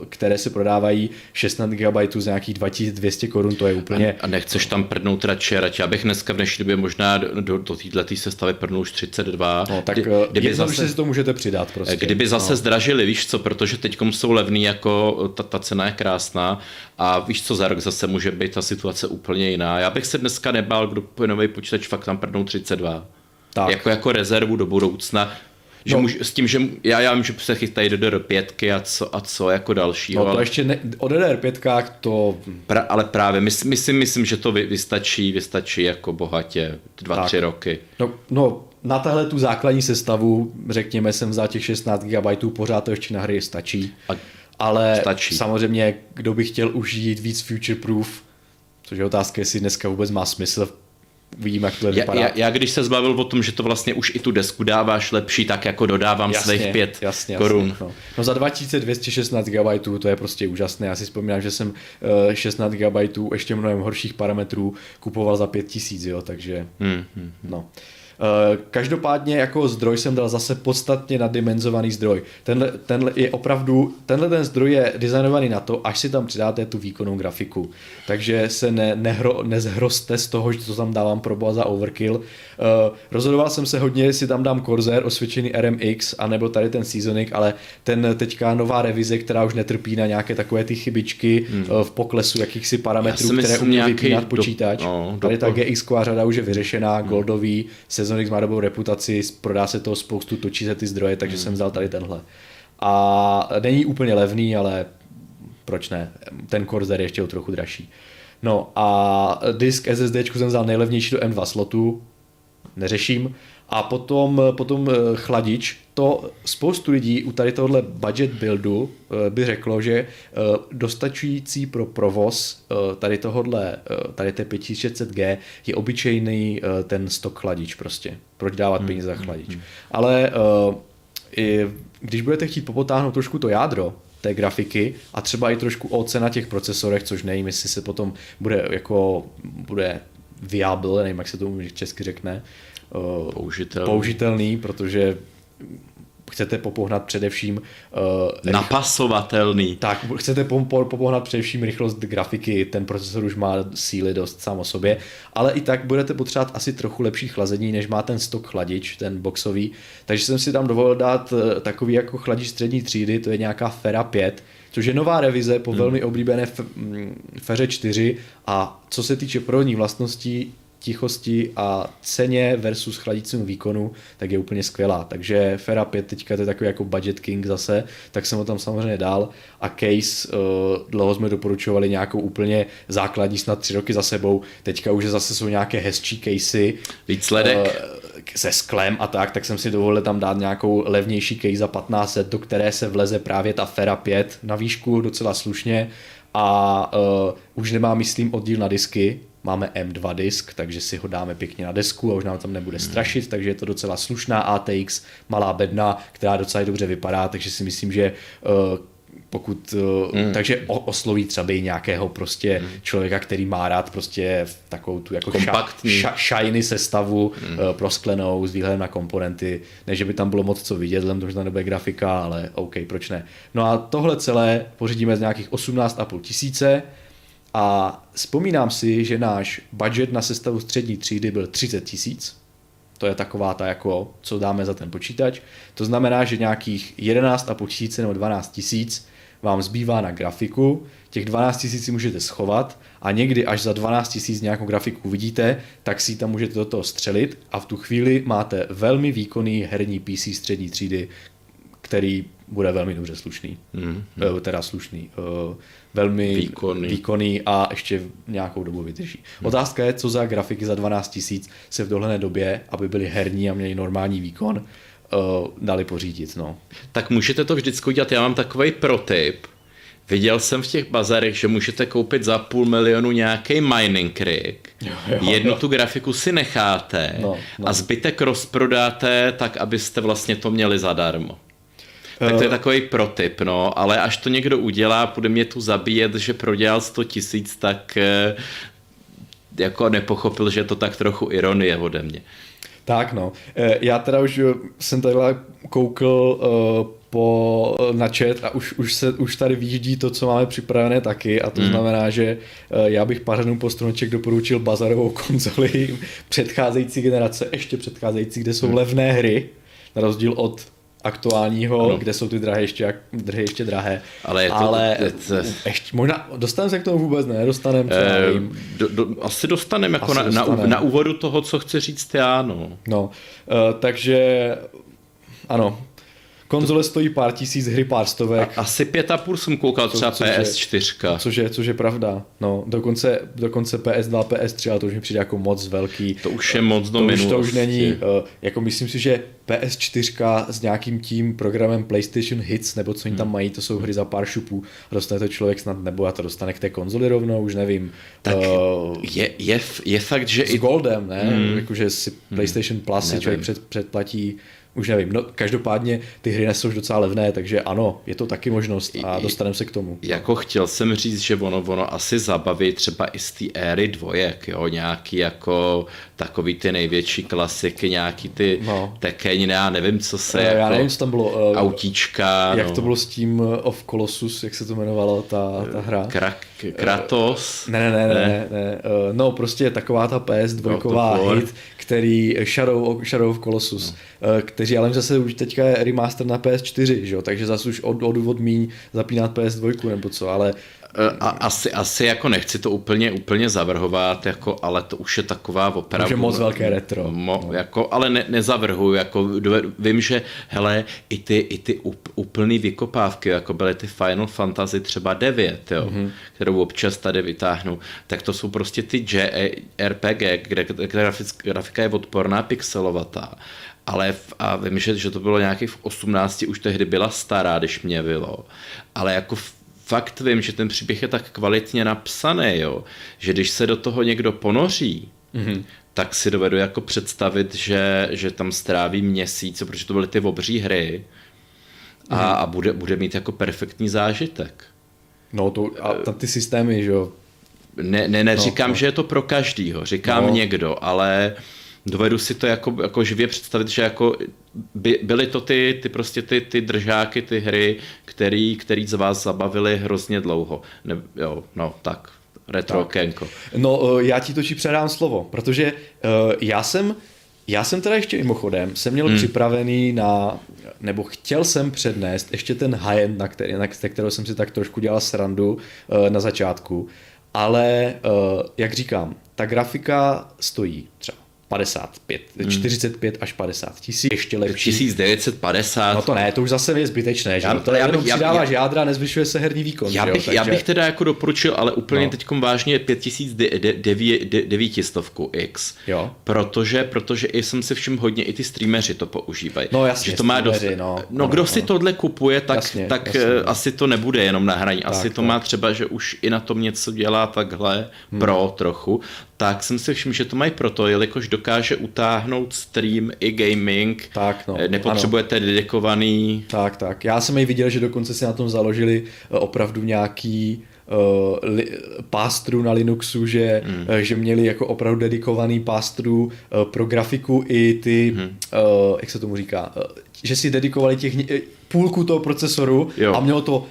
které se prodávají 16 GB za nějakých 2200 korun, to je úplně... A nechceš tam prdnout radši, radši. Já bych dneska v dnešní době možná do, do, této sestavy prdnul už 32. No, tak Kdy- uh, kdyby zase, si to můžete přidat prostě. kdyby zase no. zdražili, víš co, protože teď jsou levný, jako ta, ta cena je krásná a víš co, za rok zase může být ta situace úplně jiná. Já bych se dneska nebál, kdo nový počítač, fakt tam prdnou 32. Tak. Jako, jako rezervu do budoucna. Že No. můžu, s tím, že já, já vím, že se chytají do DDR5 a co, a co jako dalšího. No to ale- ještě ne, o DDR5 to Pra, ale právě, my, si- my si myslím, že to vy, vystačí, vystačí jako bohatě dva, Tak. tři roky. No, no, na tahle tu základní sestavu, řekněme, jsem vzal těch 16 GB, pořád to ještě na hry stačí. A Ale stačí. samozřejmě, kdo by chtěl už jít víc future proof, což je otázka, jestli dneska vůbec má smysl, vidíme, jak to já, vypadá. já, já, když se zbavil o tom, že to vlastně už i tu desku dáváš lepší, tak jako dodávám Jasně, svých pět jasně, korun. Jasně, no. no za 2216 GB to je prostě úžasné. Já si vzpomínám, že jsem eh, 16 GB ještě mnohem horších parametrů kupoval za 5000, jo, takže Hmm, hmm. no. Eh, Každopádně jako zdroj jsem dal zase podstatně naddimenzovaný zdroj. Tenhle, tenhle je opravdu, tenhle ten zdroj je designovaný na to, až si tam přidáte tu výkonnou grafiku. Takže se ne, nehro, nezhroste z toho, že to tam dávám pro za overkill. Uh, rozhodoval jsem se hodně, jestli tam dám Corsair, osvědčený RMX, anebo tady ten Seasonic, ale ten teďka nová revize, která už netrpí na nějaké takové ty chybičky hmm. v poklesu jakýchsi parametrů, které umí vypínat do- počítač. no, tady ta GX řada už je vyřešená, goldový, Sezonix má dobrou reputaci, prodá se toho spoustu, točí se ty zdroje, takže jsem vzal tady tenhle. A není úplně levný, ale proč ne? Ten Corsair je ještě o trochu dražší. No a disk SSD jsem vzal nejlevnější do M2 slotu, neřeším. A potom, potom eh, chladič, to spoustu lidí u tady tohohle budget buildu eh, by řeklo, že eh, dostačující pro provoz tady tohohle, tady té 5600G je obyčejný ten stok chladič prostě. Proč dávat peníze za chladič. Ale eh, i když budete chtít popotáhnout trošku to jádro té grafiky a třeba i trošku OC na těch procesorech, což nevím, jestli se potom bude jako bude viable, nevím, jak se tomu česky řekne, Použitelný. použitelný, protože chcete popohnat především uh, Napasovatelný. tak, chcete po- po- popohnat především rychlost grafiky, ten procesor už má síly dost sám o sobě, ale i tak budete potřebovat asi trochu lepší chlazení, než má ten stok chladič, ten boxový. Takže jsem si tam dovolil dát eh, takový jako chladič střední třídy, to je nějaká Fera 5, což je nová revize po velmi oblíbené mm, Feře 4 a co se týče provodní vlastností, tichosti a ceně versus chladícímu výkonu, tak je úplně skvělá. Takže Fera 5 teďka to je takový jako budget king zase, tak jsem ho tam samozřejmě dal a case, uh, dlouho jsme doporučovali nějakou úplně základní, snad tři roky za sebou, teďka už zase jsou nějaké hezčí casey, Výsledek. eh, se sklem a tak, tak jsem si dovolil tam dát nějakou levnější case za 1500, do které se vleze právě ta Fera 5 na výšku docela slušně a uh, už nemá, myslím, oddíl na disky, máme M2 disk, takže si ho dáme pěkně na desku a už nám tam nebude strašit, takže je to docela slušná ATX, malá bedna, která docela dobře vypadá, takže si myslím, že uh, pokud, mm. takže osloví třeba i nějakého prostě mm. člověka, který má rád prostě takovou tu jako Kompaktní. ša, ša, shiny sestavu mm. uh, prosklenou s výhledem na komponenty. Ne, že by tam bylo moc co vidět, vzhledem tomu, že tam nebude grafika, ale OK, proč ne. No a tohle celé pořídíme z nějakých 18,5 tisíce a vzpomínám si, že náš budget na sestavu střední třídy byl 30 tisíc. To je taková ta jako, co dáme za ten počítač. To znamená, že nějakých 11,5 tisíce nebo 12 tisíc vám zbývá na grafiku, těch 12 tisíc si můžete schovat a někdy až za 12 tisíc nějakou grafiku vidíte, tak si tam můžete do toho střelit a v tu chvíli máte velmi výkonný herní PC střední třídy, který bude velmi dobře slušný. Mm. Teda slušný. Velmi Výkonný. výkonný a ještě nějakou dobu vydrží. Otázka je, co za grafiky za 12 tisíc se v dohledné době, aby byly herní a měli normální výkon, eh, dali pořídit. No. Tak můžete to vždycky udělat. Já mám takový protip. Viděl jsem v těch bazarech, že můžete koupit za půl milionu nějaký mining rig. Jo, jo, Jednu jo. tu grafiku si necháte no, no. a zbytek rozprodáte tak, abyste vlastně to měli zadarmo. Tak to je eh. takový protip, no, ale až to někdo udělá, bude mě tu zabíjet, že prodělal 100 tisíc, tak eh, jako nepochopil, že je to tak trochu ironie ode mě. Tak no, eh, já teda už jsem takhle koukl po, na chat a už, už, se, už tady výjíždí to, co máme připravené taky a to mm. znamená, že já bych pařanům postrunček doporučil bazarovou konzoli předcházející generace, ještě předcházející, kde jsou mm. levné hry, na rozdíl od aktuálního, ano. kde jsou ty drahé ještě, drahé ještě drahé. Ale, je to, Ale je to... ještě, možná dostaneme se k tomu vůbec, ne? Dostaneme eh, do, do, Asi dostaneme jako asi na, dostanem. na, na úvodu toho, co chci říct já, no. No, uh, takže ano, Konzole stojí pár tisíc, hry pár stovek. A, asi pět a půl jsem koukal třeba co, PS4. Což je, což je pravda. No, dokonce, dokonce PS2, PS3, ale to už mi přijde jako moc velký. To už je moc do to už, to už není, uh, jako myslím si, že PS4 s nějakým tím programem PlayStation Hits, nebo co oni tam hmm. mají, to jsou hry za pár šupů. Dostane to člověk snad, nebo a to dostane k té konzoli rovnou, už nevím. Tak uh, je, je, je fakt, že... S i... Goldem, ne? Hmm. Jakože si hmm. PlayStation Plus si člověk před, předplatí už nevím, no každopádně ty hry nejsou už docela levné, takže ano, je to taky možnost a dostaneme se k tomu. Jako chtěl jsem říct, že ono, ono asi zabaví třeba i z té éry dvojek, jo, nějaký jako takový ty největší klasiky, nějaký ty no. tekeň, já nevím, co se, já jako, nevím, co tam bylo, uh, autíčka. Jak no. to bylo s tím of Colossus, jak se to jmenovalo, ta, ta hra? Krak, Kratos? Ne, ne, ne, ne, ne, ne. no prostě taková ta PS2 no, hit, který Shadow, Shadow of Colossus, no. kteří ale zase už teďka je remaster na PS4, že jo? takže zase už od, od důvod míň zapínat PS2 nebo co, ale Eh, a, asi, asi jako nechci to úplně úplně zavrhovat, jako, ale to už je taková opravdu... Už moc velké retro. Mo, no. jako, ale ne, nezavrhuju, jako vím, že hele, i ty, i ty úplný vykopávky, jako byly ty Final Fantasy třeba 9, jo, mm-hmm. kterou občas tady vytáhnu, tak to jsou prostě ty JRPG, kde, kde grafika je odporná pixelovatá ale v, a vím, že, že to bylo nějakých v 18, už tehdy byla stará, když mě bylo, ale jako v fakt vím, že ten příběh je tak kvalitně napsaný, jo, že když se do toho někdo ponoří, mm-hmm. tak si dovedu jako představit, že, že tam stráví měsíc, protože to byly ty obří hry a, mm-hmm. a bude, bude mít jako perfektní zážitek. No to, a ty systémy, že jo. Ne, ne, neříkám, no, no. že je to pro každýho, říkám no. někdo, ale dovedu si to jako, jako živě představit, že jako by, byly to ty, ty prostě ty, ty držáky, ty hry, který, který z vás zabavili hrozně dlouho. Ne, jo, no, tak, retro tak. Kenko. No, eh, já ti točí předám slovo, protože uh, já jsem já jsem teda ještě mimochodem, jsem měl hmm. připravený na, nebo chtěl jsem přednést ještě ten high-end, na, který, na kterého jsem si tak trošku dělal srandu uh, na začátku, ale uh, jak říkám, ta grafika stojí třeba 55, hmm. 45 až 50 tisíc, ještě lepší. 1950. No to ne, to už zase je zbytečné, že? Já, to já bych, přidáváš já, jádra, nezvyšuje se herní výkon. Já bych, Takže... já bych teda jako doporučil, ale úplně no. teď vážně 5900 X. Jo. Protože, protože i jsem si všiml hodně, i ty streameři to používají. No jasně, že to má dost... no, no, no, kdo no, si tohle kupuje, tak, jasně, tak jasně. Eh, asi to nebude jenom na hraní. Tak, asi to tak. má třeba, že už i na tom něco dělá takhle hmm. pro trochu tak jsem si všiml, že to mají proto, jelikož dokáže utáhnout stream i gaming, tak no, eh, nepotřebujete ano. dedikovaný... Tak, tak. Já jsem i viděl, že dokonce si na tom založili eh, opravdu nějaký uh, li, pástru na Linuxu, že, mm. uh, že měli jako opravdu dedikovaný pástru uh, pro grafiku i ty, mm. uh, jak se tomu říká, uh, že si dedikovali těch půlku toho procesoru jo. a mělo to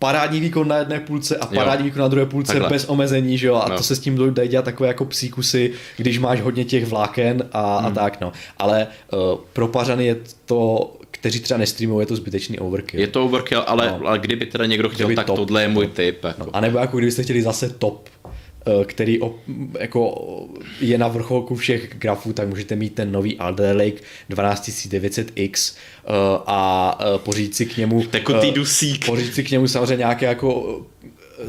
parádní výkon na jedné půlce a parádní jo. výkon na druhé půlce Takhle. bez omezení, že jo, a no. to se s tím dají dělat takové jako psíkusy, když máš hodně těch vláken a, hmm. a tak, no. Ale uh, pro Pařany je to kteří třeba nestreamují, je to zbytečný overkill. Je to overkill, ale, no. ale kdyby teda někdo chtěl, tak top, tohle je můj no. tip. Jako. No. A nebo jako kdybyste chtěli zase top, Eh, který jako je na vrcholku všech grafů, tak můžete mít ten nový Alder Lake 12900X eh, a eh, pořídit si k němu Tekutý dusík. Pořídit si k němu samozřejmě nějaké jako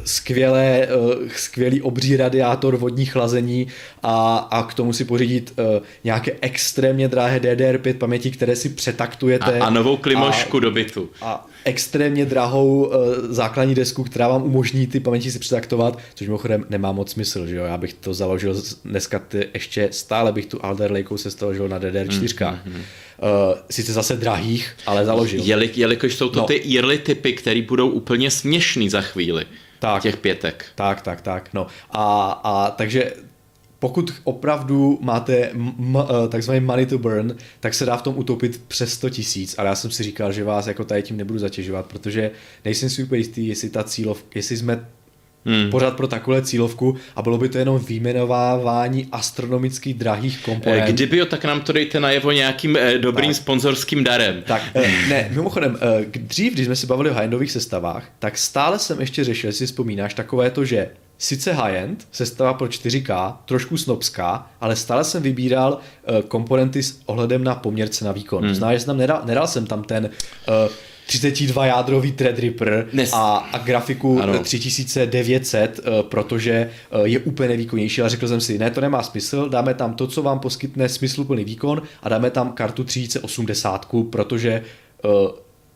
skvělé, uh, skvělý obří radiátor vodní chlazení a, a k tomu si pořídit uh, nějaké extrémně drahé DDR5 paměti, které si přetaktujete. A, a novou klimošku a, do bytu. A extrémně drahou uh, základní desku, která vám umožní ty paměti si přetaktovat, což mimochodem nemá moc smysl, že jo? Já bych to založil dneska ty, ještě stále bych tu Alder Lake se staložil na DDR4. Mm, mm, mm. Uh, sice zase drahých, ale založil. Jeli, jelikož jsou to no. ty early typy, které budou úplně směšný za chvíli. Tak, těch pětek. Tak, tak, tak. No. A, a takže pokud opravdu máte m- eh, takzvaný money to burn, tak se dá v tom utopit přes 100 tisíc, ale já jsem si říkal, že vás jako tady tím nebudu zatěžovat, protože nejsem si úplně jistý, jestli ta cílov, jestli jsme hmm. pořád pro takovou cílovku a bylo by to jenom výjmenovávání astronomicky drahých komponent. Eh, kdyby jo, tak nám to dejte najevo nějakým eh, dobrým tak. sponzorským darem. Tak, eh, ne, mimochodem, eh, dřív, když jsme si bavili o high sestavách, tak stále jsem ještě řešil, jestli si vzpomínáš, takové to, že sice high-end, sestava pro 4K, trošku snobská, ale stále jsem vybíral uh, komponenty s ohledem na poměrce na výkon. Hmm. Znáš, že jsem tam nedal, nedal jsem tam ten uh, 32 jádrový Threadripper a, a grafiku ano. 3900, uh, protože uh, je úplně nevýkonnější, ale řekl jsem si, ne, to nemá smysl, dáme tam to, co vám poskytne smysluplný výkon a dáme tam kartu 3080, protože uh,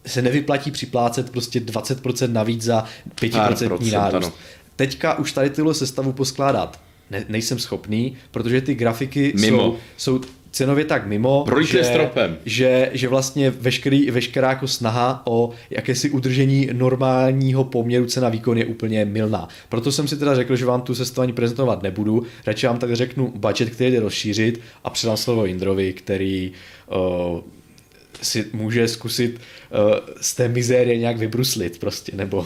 se nevyplatí připlácet prostě 20% navíc za 5% nárůst. Teďka už tady tyhle sestavu poskládat ne, nejsem schopný, protože ty grafiky mimo. jsou, jsou cenově tak mimo, že, stropem. Že, že vlastně veškerý, veškerá jako snaha o jakési udržení normálního poměru cena výkon je úplně milná. Proto jsem si teda řekl, že vám tu sestavání prezentovat nebudu, radši vám tak řeknu budget, který jde rozšířit a předám slovo Indrovi, který uh, si může zkusit uh, z té mizérie nějak vybruslit prostě, nebo... Uh,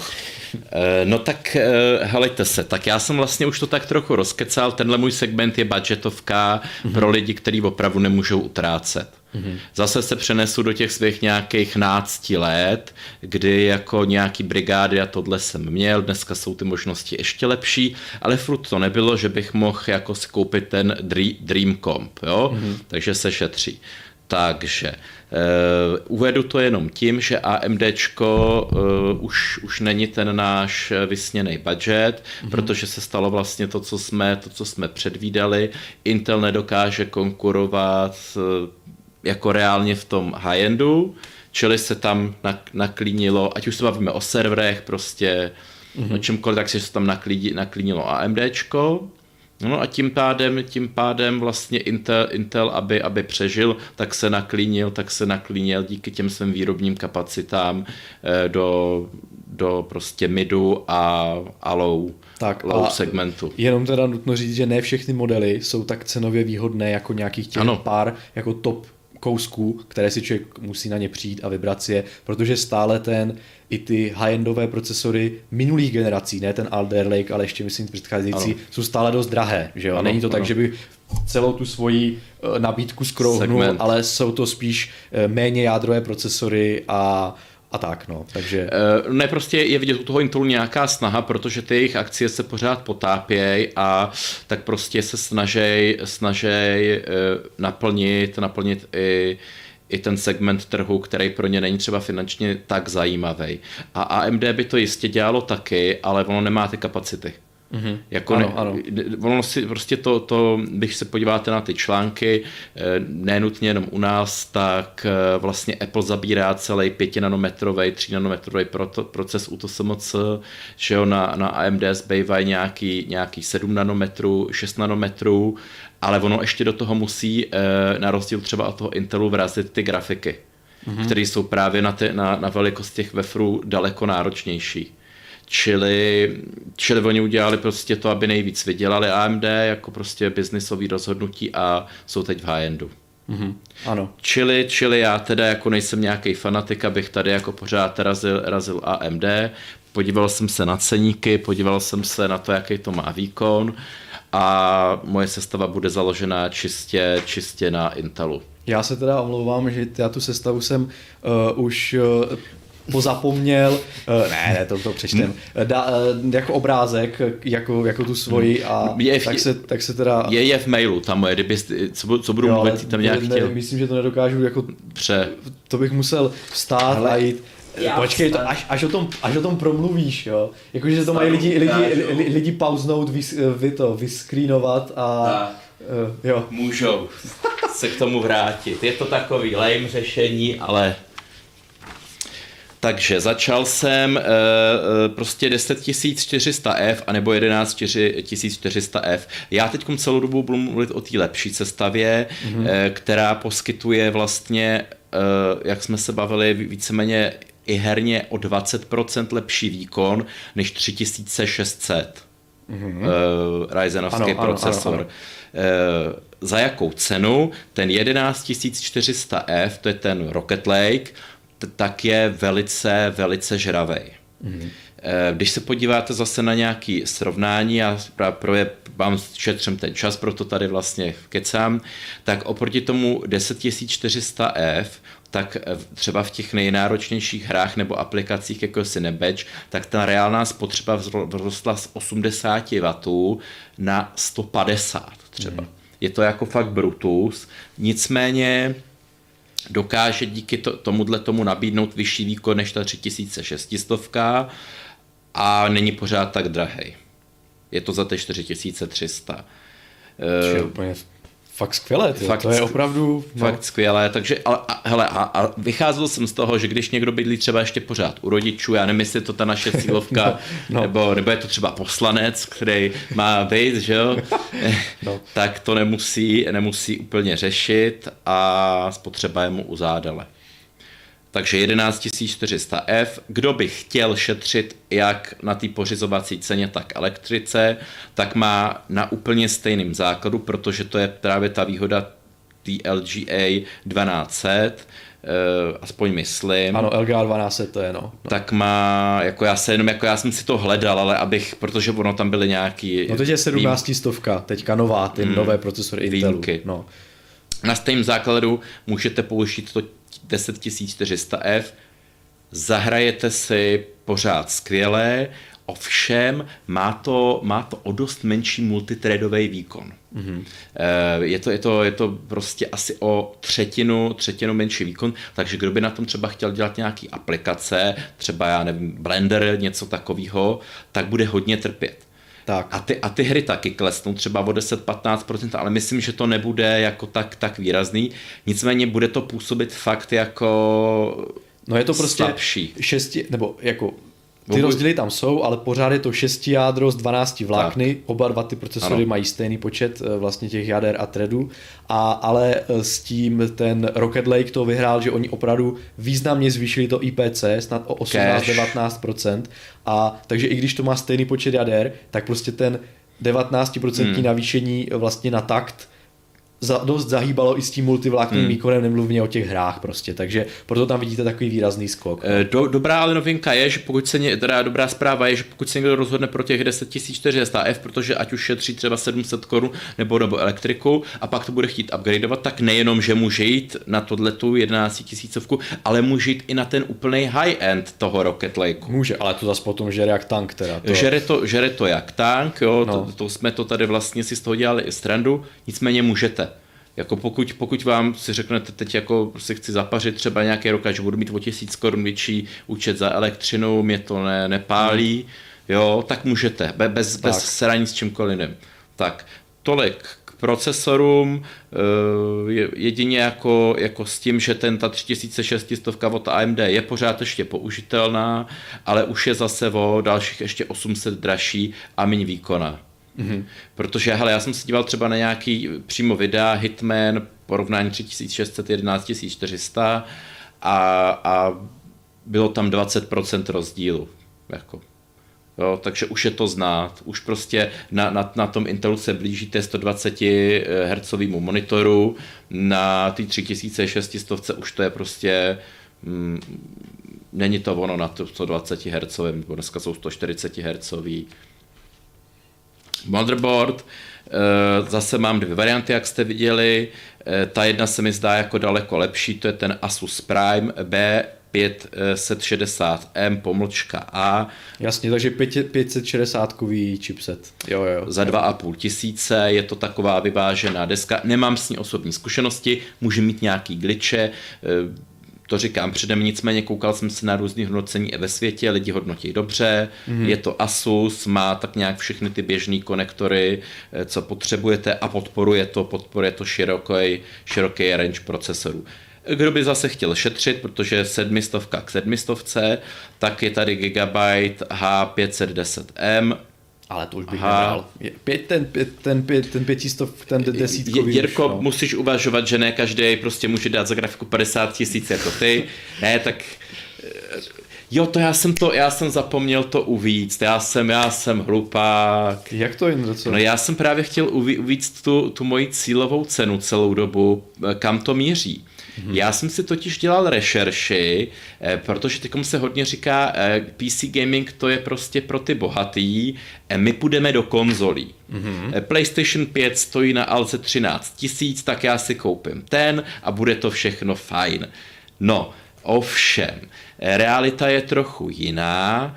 no tak uh, helejte se, tak já jsem vlastně už to tak trochu rozkecal, tenhle můj segment je budgetovka mm-hmm. pro lidi, kteří opravdu nemůžou utrácet. Mm-hmm. Zase se přenesu do těch svých nějakých nácti let, kdy jako nějaký brigády a tohle jsem měl, dneska jsou ty možnosti ještě lepší, ale furt to nebylo, že bych mohl jako si koupit ten Dream Comp, jo? Mm-hmm. takže se šetří. Takže uh, uvedu to jenom tím, že AMD eh, už, už není ten náš vysněný budget, mm-hmm. protože se stalo vlastně to, co jsme, to, co jsme předvídali. Intel nedokáže konkurovat jako reálně v tom high-endu, čili se tam naklínilo, ať už se bavíme o serverech, prostě mm-hmm. o čemkoliv, tak se tam naklínilo AMDčko. No a tím pádem, tím pádem vlastně Intel, Intel aby, aby přežil, tak se naklínil, tak se naklínil díky těm svým výrobním kapacitám eh, do, do prostě midu a, a low, tak low a segmentu. Jenom teda nutno říct, že ne všechny modely jsou tak cenově výhodné jako nějakých těch ano. pár jako top kousků, které si člověk musí na ně přijít a vybrat si je, protože stále ten i ty high-endové procesory minulých generací, ne ten Alder Lake, ale ještě myslím předcházející, ano. jsou stále dost drahé. Že jo? Ano, Není to ano. tak, že by celou tu svoji eh, nabídku skrouhnul, ale jsou to spíš eh, méně jádrové procesory a a tak, no, takže... Uh, ne, prostě je vidět u toho Intelu nějaká snaha, protože ty jejich akcie se pořád potápějí a tak prostě se snažej, snažej naplnit, naplnit i i ten segment trhu, který pro ně není třeba finančně tak zajímavý. A AMD by to jistě dělalo taky, ale ono nemá ty kapacity. Mm-hmm. Jako ano, ne, ano. Ono si prostě to, to, když se podíváte na ty články, eh, nenutně jenom u nás, tak eh, vlastně Apple zabírá celý 5 nanometrový, 3 nanometrový proces u TSMC, že jo, na, na AMD zbývají nějaký, nějaký 7 nanometrů, 6 nanometrů, ale ono ještě do toho musí, eh, na rozdíl třeba od toho Intelu, vrazit ty grafiky, mm-hmm. které jsou právě na, ty, na, na velikost těch wefrů daleko náročnější. Čili, čili oni udělali prostě to, aby nejvíc vydělali AMD jako prostě biznisový rozhodnutí a jsou teď v high-endu. Mm-hmm. Ano. Čili, čili já teda jako nejsem nějaký fanatik, abych tady jako pořád razil, razil AMD. Podíval jsem se na ceníky, podíval jsem se na to, jaký to má výkon a moje sestava bude založená čistě, čistě na Intelu. Já se teda omlouvám, že já tu sestavu jsem uh, už uh, pozapomněl, uh, ne, ne, to, to přečtem, da, uh, jako obrázek, jako, jako tu svoji a je, tak, se, tak se teda... Je, je v mailu tam moje, kdyby, co, co budu mluvit, tam nějak ne, chtěl. Myslím, že to nedokážu jako... Pře. To bych musel vstát Hele. a jít Já Počkej, to, až, až, o tom, až o tom promluvíš, jo. Jakože že to mají lidi, lidi, lidi, lidi pauznout, vys, vy to, vyscreenovat a... Tak. Uh, jo. Můžou se k tomu vrátit. Je to takový lame řešení, ale takže začal jsem uh, prostě 10400F anebo 11400F. Já teď celou dobu budu mluvit o té lepší sestavě, mm-hmm. uh, která poskytuje vlastně, uh, jak jsme se bavili, víceméně i herně o 20% lepší výkon než 3600 mm-hmm. uh, Ryzenovský ano, procesor. Ano, ano, ano. Uh, za jakou cenu? Ten 11400F, to je ten Rocket Lake, tak je velice, velice žravej. Mm-hmm. Když se podíváte zase na nějaké srovnání, já právě vám šetřím ten čas, proto tady vlastně kecám, tak oproti tomu 10400F, tak eh, třeba v těch nejnáročnějších hrách nebo aplikacích jako Cinebatch, tak ta reálná spotřeba vzrostla z 80 W na 150 třeba. Mm. Je to jako fakt brutus, nicméně dokáže díky to, tomuhle tomu nabídnout vyšší výkon než ta 3600 a není pořád tak drahý. Je to za ty 4300. Čiže úplně fakt skvělé, ty. fakt, to je opravdu... No. Fakt skvělé, takže ale, a, hele, a, a vycházel jsem z toho, že když někdo bydlí třeba ještě pořád u rodičů, já nevím, jestli to ta naše cílovka, no, no. Nebo, nebo je to třeba poslanec, který má být, že jo, no. tak to nemusí, nemusí úplně řešit a spotřeba je mu uzádale. Takže 11400F. Kdo by chtěl šetřit jak na té pořizovací ceně, tak elektrice, tak má na úplně stejném základu, protože to je právě ta výhoda té LGA 1200, Uh, aspoň myslím. Ano, LGA 1200 to je, no. no. Tak má, jako já se jenom, jako já jsem si to hledal, ale abych, protože ono tam byly nějaký... No teď je 17 stovka, teďka nová, ty mm, nové procesory Intelu. No. Na stejném základu můžete použít to 10400F, zahrajete si pořád skvělé, ovšem má to, má to o dost menší multitradový výkon. Mm-hmm. Je, to, je, to, je to prostě asi o třetinu, třetinu menší výkon, takže kdo by na tom třeba chtěl dělat nějaký aplikace, třeba já nevím, Blender, něco takového, tak bude hodně trpět. Tak. A, ty, a ty hry taky klesnou třeba o 10-15%, ale myslím, že to nebude jako tak, tak výrazný. Nicméně bude to působit fakt jako No je to prostě slabší. šesti, nebo jako ty rozdíly tam jsou, ale pořád je to 6 jádro z 12 vlákny, tak. oba dva ty procesory ano. mají stejný počet eh, vlastně těch jader a threadů, a, ale eh, s tím ten Rocket Lake to vyhrál, že oni opravdu významně zvýšili to IPC, snad o 18-19%, a takže i když to má stejný počet jader, tak prostě ten 19% hmm. navýšení vlastně na takt za, dost zahýbalo i s tím multivlákným hmm. výkonem, nemluvně o těch hrách prostě, takže proto tam vidíte takový výrazný skok. No. Do, dobrá ale novinka je, že pokud se ně, teda dobrá zpráva je, že pokud se někdo rozhodne pro těch 10 400 F, protože ať už šetří třeba 700 korun nebo, nebo elektriku a pak to bude chtít upgradeovat, tak nejenom, že může jít na tohletu 11 tisícovku, ale může jít i na ten úplný high-end toho Rocket Lake. Může, ale to zase potom žere jak tank teda. To... Žere, to, žere to jak tank, jo, no. to, to, jsme to tady vlastně si z toho dělali i strandu, nicméně můžete. Jako pokud, pokud vám si řeknete teď jako si chci zapařit třeba nějaký rok, že budu mít o tisíc korun větší účet za elektřinu, mě to ne, nepálí, hmm. jo, tak můžete, bez, tak. bez sraní s čímkoliv jiným. Tak, tolik k procesorům, eh, jedině jako, jako s tím, že ten ta 3600 od AMD je pořád ještě použitelná, ale už je zase o dalších ještě 800 dražší a méně výkona. Mm-hmm. Protože, hele, já jsem se díval třeba na nějaký přímo videa Hitman, porovnání 3600, 11400 a, a bylo tam 20% rozdílu. Jako. Jo, takže už je to znát. Už prostě na, na, na tom Intelu se blížíte 120 Hz monitoru, na ty 3600 už to je prostě mm, není to ono na to 120 Hz, dneska jsou 140 Hz Motherboard, eh, zase mám dvě varianty, jak jste viděli. Eh, ta jedna se mi zdá jako daleko lepší, to je ten Asus Prime B 560M pomlčka A. Jasně, takže 560 kový chipset. Jo, jo. Za 2,5 tisíce je to taková vyvážená deska. Nemám s ní osobní zkušenosti, může mít nějaký glitche, eh, to říkám předem, nicméně koukal jsem se na různých hodnocení ve světě, lidi hodnotí dobře, mm-hmm. je to Asus, má tak nějak všechny ty běžné konektory, eh, co potřebujete a podporuje to, podporuje to široký, široký range procesorů. Kdo by zase chtěl šetřit, protože sedmistovka k sedmistovce, tak je tady Gigabyte H510M, ale to už bych Aha. nebral. Pět, ten, pět, ten, pět, ten pětistov, ten desítkový. Jirko, už, no. musíš uvažovat, že ne každý prostě může dát za grafiku 50 tisíc jako ty. Ne, tak eh, Jo, to já jsem to, já jsem zapomněl to uvíct, já jsem, já jsem hlupák. Jak to jen co? No já jsem právě chtěl uvíct tu, tu moji cílovou cenu celou dobu, eh, kam to míří. Mm-hmm. Já jsem si totiž dělal rešerši, eh, protože teď se hodně říká, eh, PC gaming to je prostě pro ty bohatý, eh, my půjdeme do konzolí. Mm-hmm. PlayStation 5 stojí na alce 13 tisíc, tak já si koupím ten a bude to všechno fajn. No, ovšem, realita je trochu jiná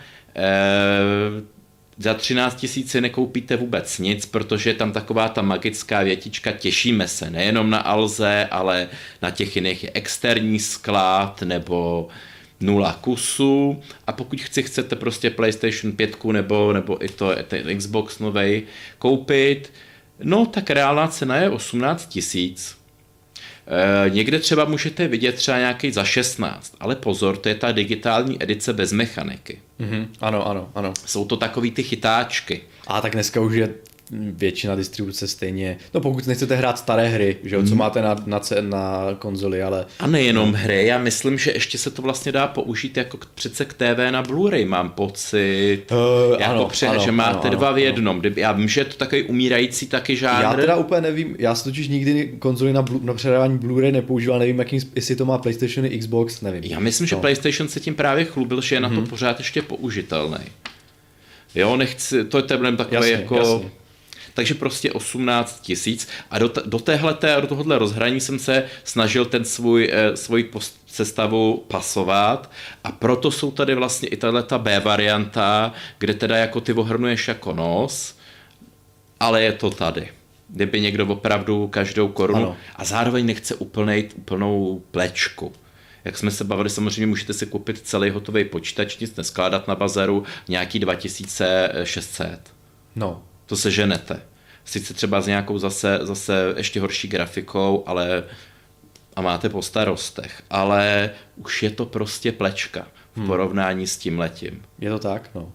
za 13 tisíc nekoupíte vůbec nic, protože je tam taková ta magická větička, těšíme se nejenom na Alze, ale na těch jiných je externí sklad nebo nula kusů a pokud chci, chcete prostě PlayStation 5 nebo, nebo i to ten Xbox novej koupit, no tak reálná cena je 18 tisíc. E, někde třeba můžete vidět třeba nějaký za 16, ale pozor, to je ta digitální edice bez mechaniky. Mm-hmm. Ano, ano, ano. Jsou to takový ty chytáčky. A tak dneska už je většina distribuce stejně, no pokud nechcete hrát staré hry, že jo, co mhm. máte na, na, na konzoli, ale... A nejenom no. hry, já myslím, že ještě se to vlastně dá použít jako přece k TV na Blu-ray, mám pocit, uh, jako ano, pře, ano, že máte ano, dva v jednom, ano. já vím, že je to takový umírající taky žánr. Já teda úplně nevím, já si totiž nikdy konzoli na, na předávání Blu-ray nepoužíval, nevím, jakým, jestli to má PlayStation i Xbox, nevím. Já myslím, že no. PlayStation se tím právě chlubil, že je na to hmm. pořád ještě použitelný. Jo, nechci, to je ten takový jasně, jako... Jasně takže prostě 18 tisíc a do, do téhleté, do tohohle rozhraní jsem se snažil ten svůj, eh, svůj post, sestavu pasovat a proto jsou tady vlastně i tato B varianta, kde teda jako ty ohrnuješ jako nos, ale je to tady. Kdyby někdo opravdu každou korunu ano. a zároveň nechce úplnej, úplnou plečku. Jak jsme se bavili, samozřejmě můžete si koupit celý hotový počítač, nic neskládat na bazaru, nějaký 2600. No to se ženete. Sice třeba s nějakou zase, zase ještě horší grafikou, ale a máte po starostech, ale už je to prostě plečka v hmm. porovnání s tím letím. Je to tak, no.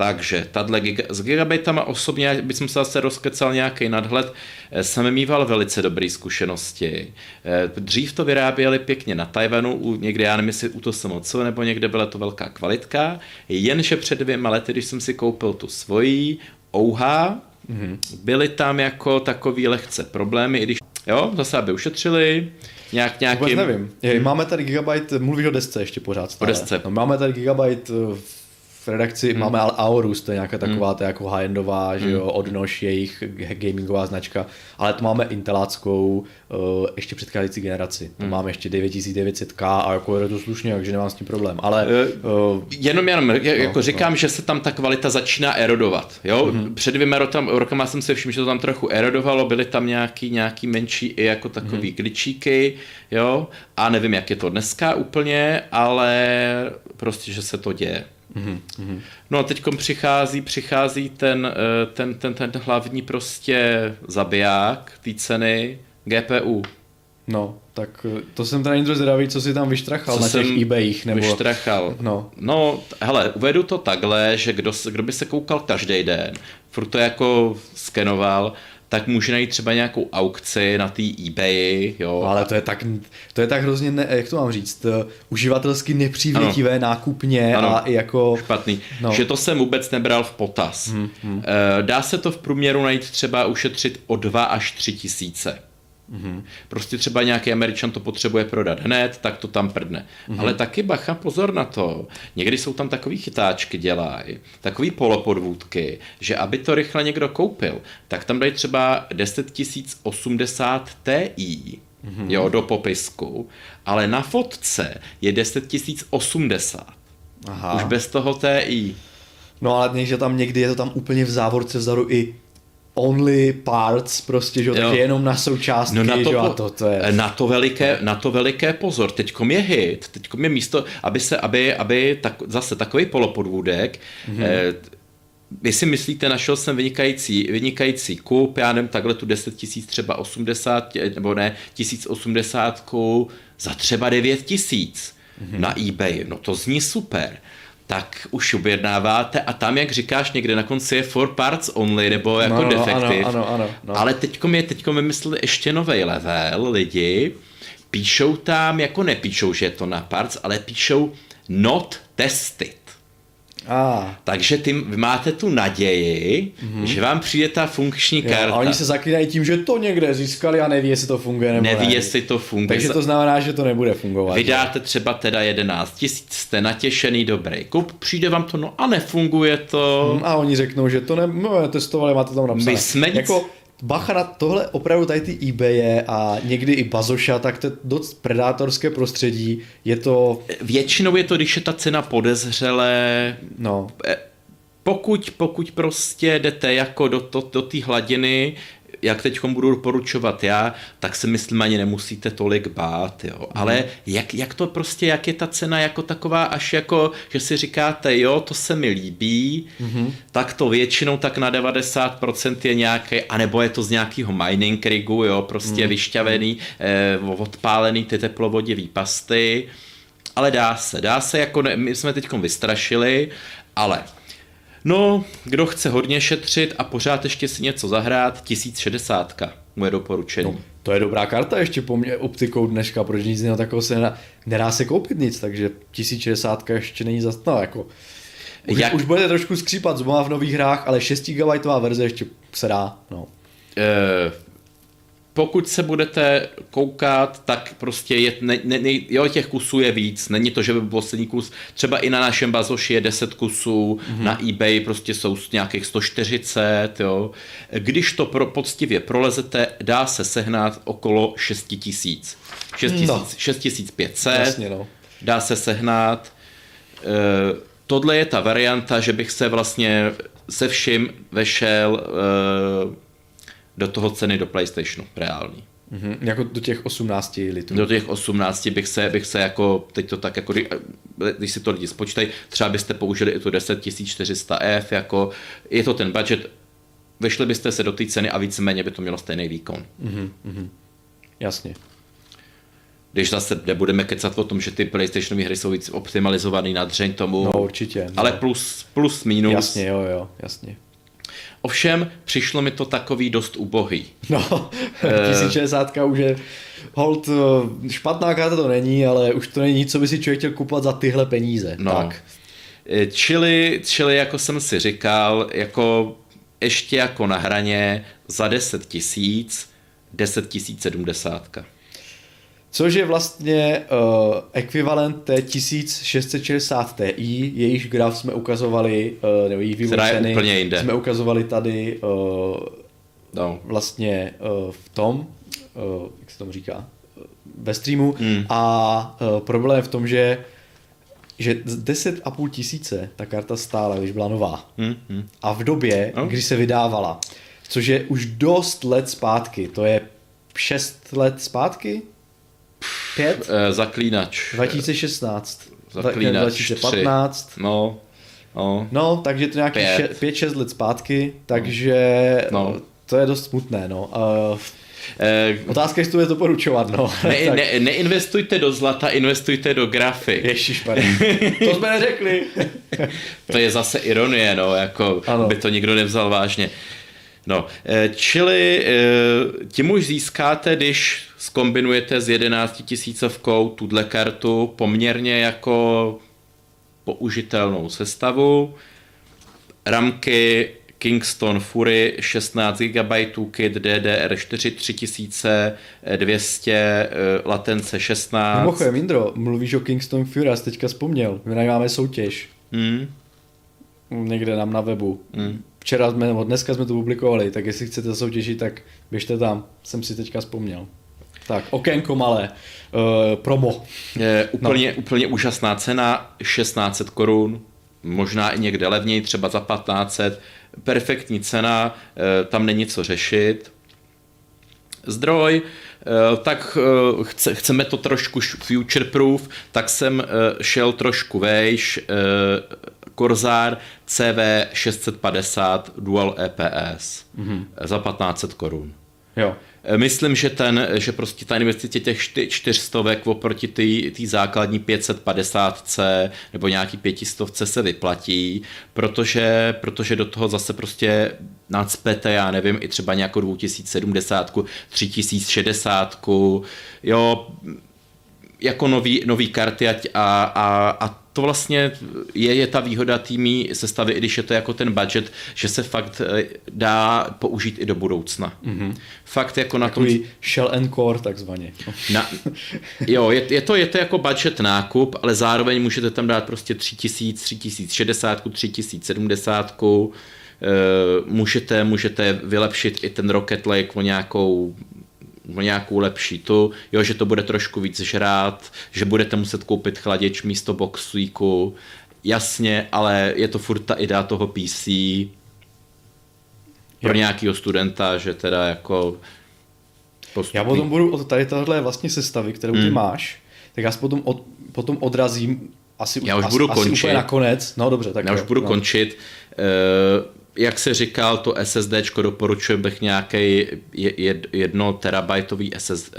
Takže tahle giga, s gigabitama osobně, bych se zase rozkecal nějaký nadhled, eh, jsem mýval velice dobré zkušenosti. Eh, dřív to vyráběli pěkně na Tajvanu, někde, já nevím, jestli u to moc, nebo někde byla to velká kvalitka, jenže před dvěma lety, když jsem si koupil tu svoji, ouha, mm-hmm. byly tam jako takový lehce problémy, i když, jo, zase aby ušetřili, nějak nějakým... Vůbec nevím. Je, máme tady Gigabyte, mluvíš o desce ještě pořád stále. O desce. No, máme tady Gigabyte v v redakci hmm. máme Aorus, to je nějaká taková hmm. to jako high-endová, že jo, hmm. odnož jejich gamingová značka, ale to máme inteláckou uh, ještě předcházející generaci. To hmm. máme ještě 9900K a jako je to slušně, takže nemám s tím problém. Ale uh, jenom, jenom no, jako no, říkám, no. že se tam ta kvalita začíná erodovat. Jo? Hmm. Před dvěma rokama jsem si všiml, že to tam trochu erodovalo, byly tam nějaký, nějaký menší i jako takový hmm. glitchíky, jo, a nevím, jak je to dneska úplně, ale prostě, že se to děje. Mm-hmm. No a teď přichází, přichází ten, eh, ten, ten, ten hlavní prostě zabiják té ceny GPU. No, tak eh, to jsem teda někdo zvědavý, co si tam vyštrachal co na těch eBayích. Nebo... Vyštrachal. No. no, hele, uvedu to takhle, že kdo, kdo by se koukal každý den, furt to jako skenoval, tak může najít třeba nějakou aukci na té eBay, jo. No, ale to je tak, to je tak hrozně, ne, jak to mám říct, uživatelsky nepřívětivé ano. nákupně ano. a i jako... Špatný. No. Že to jsem vůbec nebral v potaz. Hmm, hmm. Dá se to v průměru najít třeba ušetřit o 2 až 3 tisíce. Mm-hmm. Prostě třeba nějaký Američan to potřebuje prodat hned, tak to tam prdne. Mm-hmm. Ale taky bacha, pozor na to. Někdy jsou tam takový chytáčky dělají, takový polopodvůdky, že aby to rychle někdo koupil, tak tam dají třeba 10 080 Ti, mm-hmm. jo, do popisku, ale na fotce je 10 080. Aha. Už bez toho TI. No ale že tam někdy je to tam úplně v závorce vzadu i only parts, prostě, že, takže jenom na součástky, no na to, že, a to, to je... Na to veliké, na to veliké pozor, teďkom je hit, teďkom je místo, aby se, aby, aby tak, zase takový polopodvůdek, mm-hmm. eh, vy si myslíte, našel jsem vynikající, vynikající kup, já nevím, takhle tu 10 tisíc třeba 80, nebo ne, 1080 za třeba 9 tisíc mm-hmm. na eBay, no to zní super tak už objednáváte a tam, jak říkáš, někde na konci je for parts only, nebo jako no, no, defective. Ano, ano, ano, no. Ale teďkom je, teďkom vymysleli ještě nový level lidi, píšou tam, jako nepíšou, že je to na parts, ale píšou not tested. Ah. Takže ty, vy máte tu naději, mm-hmm. že vám přijde ta funkční karta. Jo, a oni se zaklínají tím, že to někde získali a neví, jestli to funguje nebo Neví, ne. jestli to funguje. Takže to znamená, že to nebude fungovat. Vydáte že? třeba teda 11 tisíc, jste natěšený, dobrý kup, přijde vám to, no a nefunguje to. Hmm, a oni řeknou, že to ne, no, testovali, máte tam napsané. My jsme nic... Jako, bacha na tohle opravdu tady ty eBaye a někdy i Bazoša, tak to je dost predátorské prostředí. Je to... Většinou je to, když je ta cena podezřelé. No. Eh, pokud, pokud prostě jdete jako do, do, do té hladiny, jak teď budu doporučovat já, tak si myslím ani nemusíte tolik bát, jo. Ale mm. jak, jak to prostě, jak je ta cena jako taková, až jako, že si říkáte, jo, to se mi líbí, mm-hmm. tak to většinou tak na 90% je nějaký, anebo je to z nějakého mining rigu, jo, prostě mm. vyšťavený, eh, odpálený ty teplovodivý pasty, ale dá se, dá se, jako ne, my jsme teď vystrašili, ale No, kdo chce hodně šetřit a pořád ještě si něco zahrát, 1060 moje doporučení. No, to je dobrá karta ještě po mě optikou dneška, protože nic jiného takového se nedá, nedá se koupit nic, takže 1060 ještě není zas, no jako, už, Jak... už budete trošku skřípat zubama v nových hrách, ale 6 GB verze ještě se dá, no. E, pokud se budete koukat, tak prostě je, ne, ne, ne, jo, těch kusů je víc. Není to, že by byl poslední kus. Třeba i na našem bazoši je 10 kusů, mm-hmm. na eBay prostě jsou nějakých 140, jo. Když to pro, poctivě prolezete, dá se sehnat okolo 6 tisíc. 6500. No. Jasně, no. Dá se sehnat. E, tohle je ta varianta, že bych se vlastně se vším vešel e, do toho ceny do PlayStationu, reální. Mm-hmm. Jako do těch 18 litrů. Do těch 18 bych se, bych se jako, teď to tak jako, když si to lidi spočítají, třeba byste použili i tu 10400F, jako je to ten budget, vešli byste se do té ceny a víceméně by to mělo stejný výkon. Mm-hmm. Jasně. Když zase nebudeme kecat o tom, že ty PlayStationové hry jsou víc optimalizované na dřeň tomu. No určitě. No. Ale plus, plus minus. Jasně, jo, jo, jasně. Ovšem, přišlo mi to takový dost ubohý. No, 1060 už je hold, eh, špatná karta to není, ale už to není nic, co by si člověk chtěl kupovat za tyhle peníze. No. Tak. Eh, čili, čili, jako jsem si říkal, jako ještě jako na hraně za 10 tisíc, 10 tisíc 70. Což je vlastně uh, ekvivalent té 1660 Ti, jejíž graf jsme ukazovali, uh, nebo její jinde. jsme ukazovali tady uh, no. vlastně uh, v tom, uh, jak se tomu říká, ve streamu mm. a uh, problém je v tom, že že 10,5 tisíce ta karta stála, když byla nová. Mm, mm. A v době, no. kdy se vydávala, což je už dost let zpátky, to je 6 let zpátky, Pět? Uh, zaklínač. 2016. Zaklínač 2015. 3. No. No. no, takže to nějaký 5-6 let zpátky, takže no. to je dost smutné, no. Uh, Eh, Otázka, jestli to je doporučovat, no. Ne, ne, neinvestujte do zlata, investujte do grafy. Ježišmarja, to jsme neřekli. to je zase ironie, no, jako ano. by to nikdo nevzal vážně. No, eh, čili eh, tím už získáte, když skombinujete s 11 tisícovkou tuhle kartu poměrně jako použitelnou sestavu. Ramky Kingston Fury 16 GB kit DDR4 3200 eh, latence 16. Mimochodem, Indro, mluvíš o Kingston Fury, já teďka vzpomněl. My máme soutěž. Hmm. Někde nám na webu. Hmm. Včera jsme, nebo dneska jsme to publikovali, tak jestli chcete soutěžit, tak běžte tam. Jsem si teďka vzpomněl. Tak, okénko malé. Uh, promo. Je úplně, no. úplně úžasná cena, 1600 korun. možná i někde levněji, třeba za 1500, perfektní cena, eh, tam není co řešit. Zdroj, eh, tak chce, chceme to trošku future proof, tak jsem šel trošku vejš, Corsair CV 650 Dual EPS mm-hmm. za 1500 korun. Jo. Eh, myslím, že, ten, že prostě ta investice těch čtyřstovek oproti té základní 550C nebo nějaký pětistovce se vyplatí, protože, protože do toho zase prostě nadspete, já nevím, i třeba nějakou 2070, 3060, jo, jako nový, nový karty a, a, a to vlastně je, je ta výhoda týmí sestavy, i když je to jako ten budget, že se fakt eh, dá použít i do budoucna. Mm-hmm. Fakt jako na Takový tom... shell and core takzvaně. Na, jo, je, je, to, je to jako budget nákup, ale zároveň můžete tam dát prostě 3000, 3060, 3070, můžete, můžete vylepšit i ten Rocket Lake o nějakou nějakou lepší tu, jo, že to bude trošku víc žrát, že budete muset koupit chladič místo boxíku, jasně, ale je to furt ta idea toho PC pro nějakého studenta, že teda jako postupný. Já potom budu od tady tohle vlastně sestavy, kterou ty hmm. máš, tak já potom, od, potom odrazím asi, já už asi, budu asi končit. úplně nakonec. No dobře, tak Já jo, už budu no. končit. Uh, jak se říkal, to SSD doporučuji bych nějaký jedno terabajtový SSD,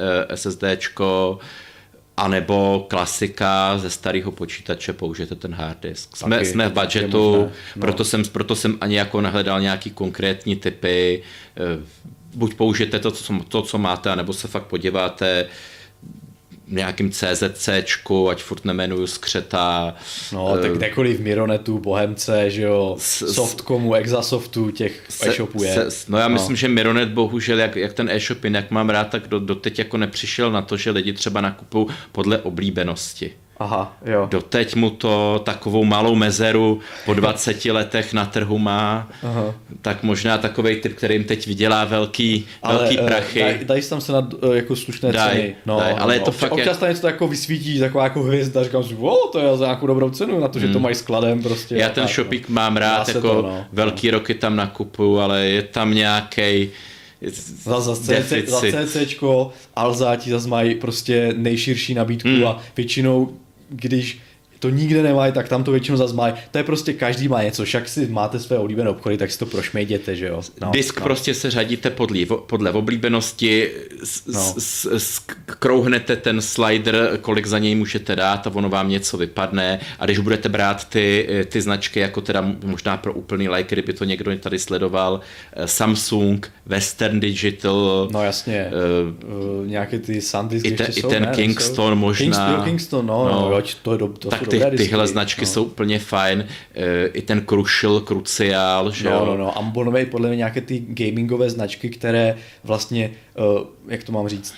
a nebo klasika ze starého počítače použijete ten hard disk. Jsme, Taky, jsme v budgetu, no. proto, jsem, proto jsem ani jako nehledal nějaký konkrétní typy. Eh, buď použijete to, co, to, co máte, nebo se fakt podíváte, nějakým CZCčku, ať furt nemenuju skřeta. No, tak eh, kdekoliv v Mironetu, Bohemce, že jo, Softcomu, Exasoftu, těch e-shopů je. Se, no já no. myslím, že Mironet bohužel, jak, jak ten e-shop jak mám rád, tak do, doteď jako nepřišel na to, že lidi třeba nakupují podle oblíbenosti. Aha, jo. Doteď mu to takovou malou mezeru po 20 letech na trhu má, Aha. tak možná takový typ, který jim teď vydělá velký, ale, velký eh, prachy. Daj, dají tam se na uh, jako slušné daj, ceny. No, daj, ale no, je to občas, fakt... Občas tam něco jako vysvítí, taková jako hvězda, říkám si, wow, to je za nějakou dobrou cenu, na to, že hmm. to mají skladem prostě. Já ten tak, shopík no. mám rád, jako to, no. velký no. roky tam nakupuju, ale je tam nějaký za, za, CC, za CCčko, Alza ti zase mají prostě nejširší nabídku hmm. a většinou když to nikde nemají, tak tam to většinou zase mají. To je prostě každý má něco, však si máte své oblíbené obchody, tak si to prošmejděte, že jo. No, Disk no. prostě se řadíte podle, podle oblíbenosti, s, no. ten slider, kolik za něj můžete dát a ono vám něco vypadne a když budete brát ty, ty značky, jako teda možná pro úplný like, kdyby to někdo tady sledoval, eh, Samsung, Western Digital. No jasně, uh, nějaké ty SanDisk i, te, i ten ne, Kingston možná. Kingston, Kingston no, no, no, to je do, to tak ty, tyhle značky no. jsou úplně fajn. E, I ten Crucial, Crucial, že no, jo? No, no, a podle mě nějaké ty gamingové značky, které vlastně, uh, jak to mám říct,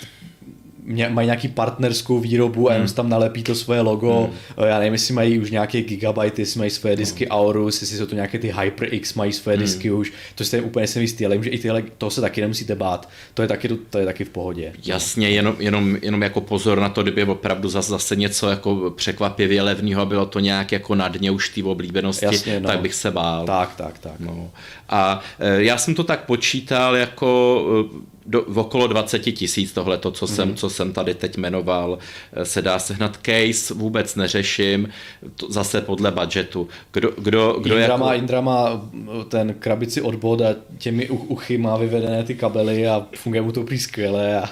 mají nějaký partnerskou výrobu a jenom hmm. tam nalepí to svoje logo. Hmm. Já nevím, jestli mají už nějaké gigabyte, jestli mají svoje disky hmm. Aorus, jestli jsou to nějaké ty HyperX, mají svoje hmm. disky už. To jste úplně jsem jistý, ale že i tyhle, to se taky nemusíte bát. To je taky, to je taky v pohodě. Jasně, jenom, jenom, jenom jako pozor na to, kdyby opravdu zase, zase něco jako překvapivě levného a bylo to nějak jako na dně už té oblíbenosti, Jasně, no. tak bych se bál. Tak, tak, tak. No. A e, já jsem to tak počítal jako e, do, v okolo 20 tisíc tohle, to, co, jsem, mhm. co jsem tady teď jmenoval, eh, se dá sehnat case, vůbec neřeším, to zase podle budgetu. Kdo, kdo, kdo Indra, jako... má, Indra má eh, ten krabici od bod a těmi uchy má vyvedené ty kabely a funguje mu to prý skvěle. A...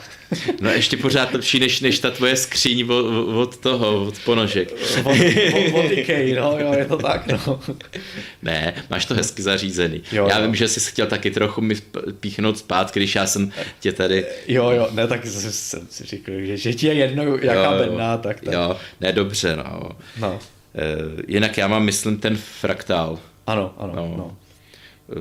No ještě pořád lepší, než, než ta tvoje skříň od, od toho, od ponožek. Od, od, od Ikea, no, jo, je to tak, no. Ne, máš to hezky zařízený. Jo, já jo. vím, že jsi chtěl taky trochu mi píchnout zpátky, když já jsem tě tady... Jo, jo, ne, tak jsem si řekl, že, že ti je jedno, jaká jo, bedná, tak, tak. Jo, ne, dobře, no. no. E, jinak já mám, myslím, ten fraktál. Ano, ano, no. no.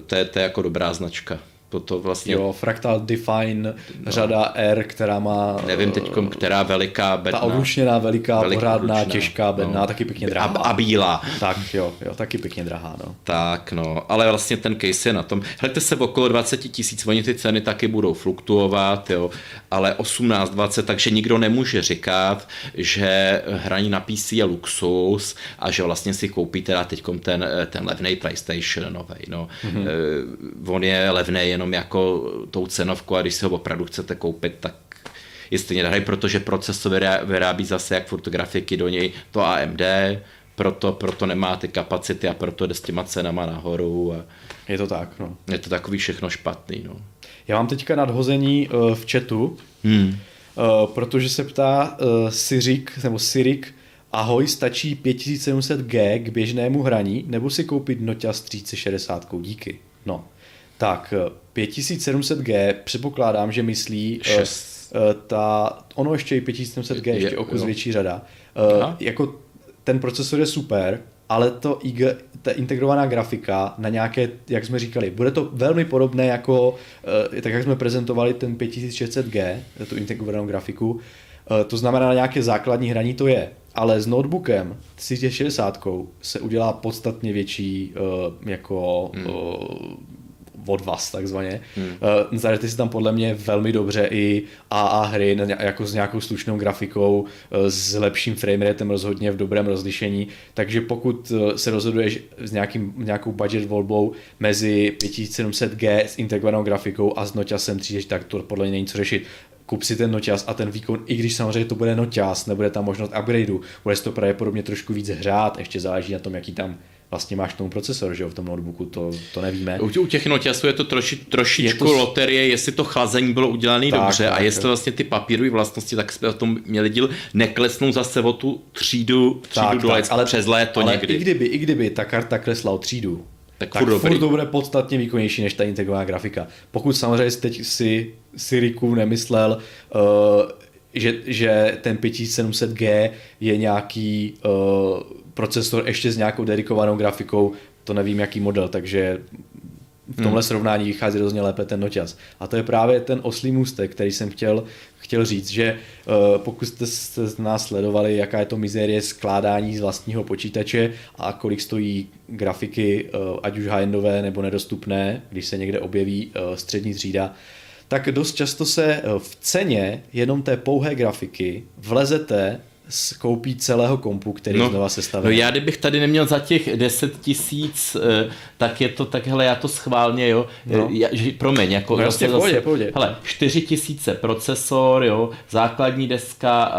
To je, to je jako dobrá značka. To, to vlastně... Jo, Fractal Define, no. řada R, která má... Nevím teď, která veliká bedna. Ta odlučněná, veliká, veliká pořádná, odlučná. těžká bedna, no. taky pěkně drahá. A, a bílá. Tak jo, jo, taky pěkně drahá, no. Tak no, ale vlastně ten case je na tom. Hleďte se v okolo 20 tisíc, oni ty ceny taky budou fluktuovat, jo, ale 18, 20, takže nikdo nemůže říkat, že hraní na PC je luxus a že vlastně si koupí teda teď ten, ten levný PlayStation nový. No. Mm-hmm. On je levný jenom jako tou cenovkou a když si ho opravdu chcete koupit, tak je stejně drahý, protože procesor vyrábí zase jak fotografiky do něj to AMD, proto, proto nemá ty kapacity a proto jde s těma cenama nahoru. A je to tak, no. Je to takový všechno špatný, no. Já mám teďka nadhození uh, v chatu, hmm. uh, protože se ptá uh, Sirik, nebo Sirik, ahoj, stačí 5700G k běžnému hraní, nebo si koupit Noťas 3060, díky. No, tak 5700G předpokládám, že myslí uh, ta, ono ještě i 5700G, je, ještě o kus větší řada. Uh, jako ten procesor je super, ale to IG, ta integrovaná grafika na nějaké, jak jsme říkali, bude to velmi podobné jako, uh, tak jak jsme prezentovali ten 5600G, tu integrovanou grafiku, uh, to znamená na nějaké základní hraní to je, ale s notebookem 3060 se udělá podstatně větší uh, jako hmm. Od vás takzvaně. Hmm. Uh, zahrajete si tam podle mě velmi dobře i AA hry jako s nějakou slušnou grafikou, uh, s lepším frameratem rozhodně v dobrém rozlišení, takže pokud uh, se rozhoduješ s nějakým, nějakou budget volbou mezi 5700G s integrovanou grafikou a s Noťasem 3, tak to podle mě není co řešit kup si ten noťas a ten výkon, i když samozřejmě to bude noťas, nebude tam možnost upgradeu, bude to pravděpodobně trošku víc hrát, ještě záleží na tom, jaký tam vlastně máš tomu procesor, že jo, v tom notebooku, to, to nevíme. U, u těch noťasů je to troši, trošičku je to... loterie, jestli to chlazení bylo udělané dobře tak, a jestli vlastně ty papírové vlastnosti, tak jsme o tom měli díl, neklesnou zase o tu třídu, třídu tak, dole, tak, ale přes léto ale někdy. I kdyby, i kdyby ta karta klesla o třídu, tak, tak furt, furt to bude podstatně výkonnější než ta integrovaná grafika. Pokud samozřejmě teď si Siriku nemyslel, uh, že, že ten 5700G je nějaký uh, procesor ještě s nějakou dedikovanou grafikou, to nevím jaký model, takže v tomhle hmm. srovnání vychází rozhodně lépe ten noťas. A to je právě ten oslý můstek, který jsem chtěl, chtěl říct, že uh, pokud jste, jste nás sledovali, jaká je to mizérie skládání z vlastního počítače a kolik stojí grafiky, uh, ať už high nebo nedostupné, když se někde objeví uh, střední třída, tak dost často se v ceně jenom té pouhé grafiky vlezete koupí celého kompu, který no, znova sestaví. No já kdybych tady neměl za těch 10 tisíc, eh, tak je to takhle, já to schválně, jo, no. já, že, promiň, jako no, jasně, zase, pohodě, pohodě. Hele, 4 tisíce procesor, jo, základní deska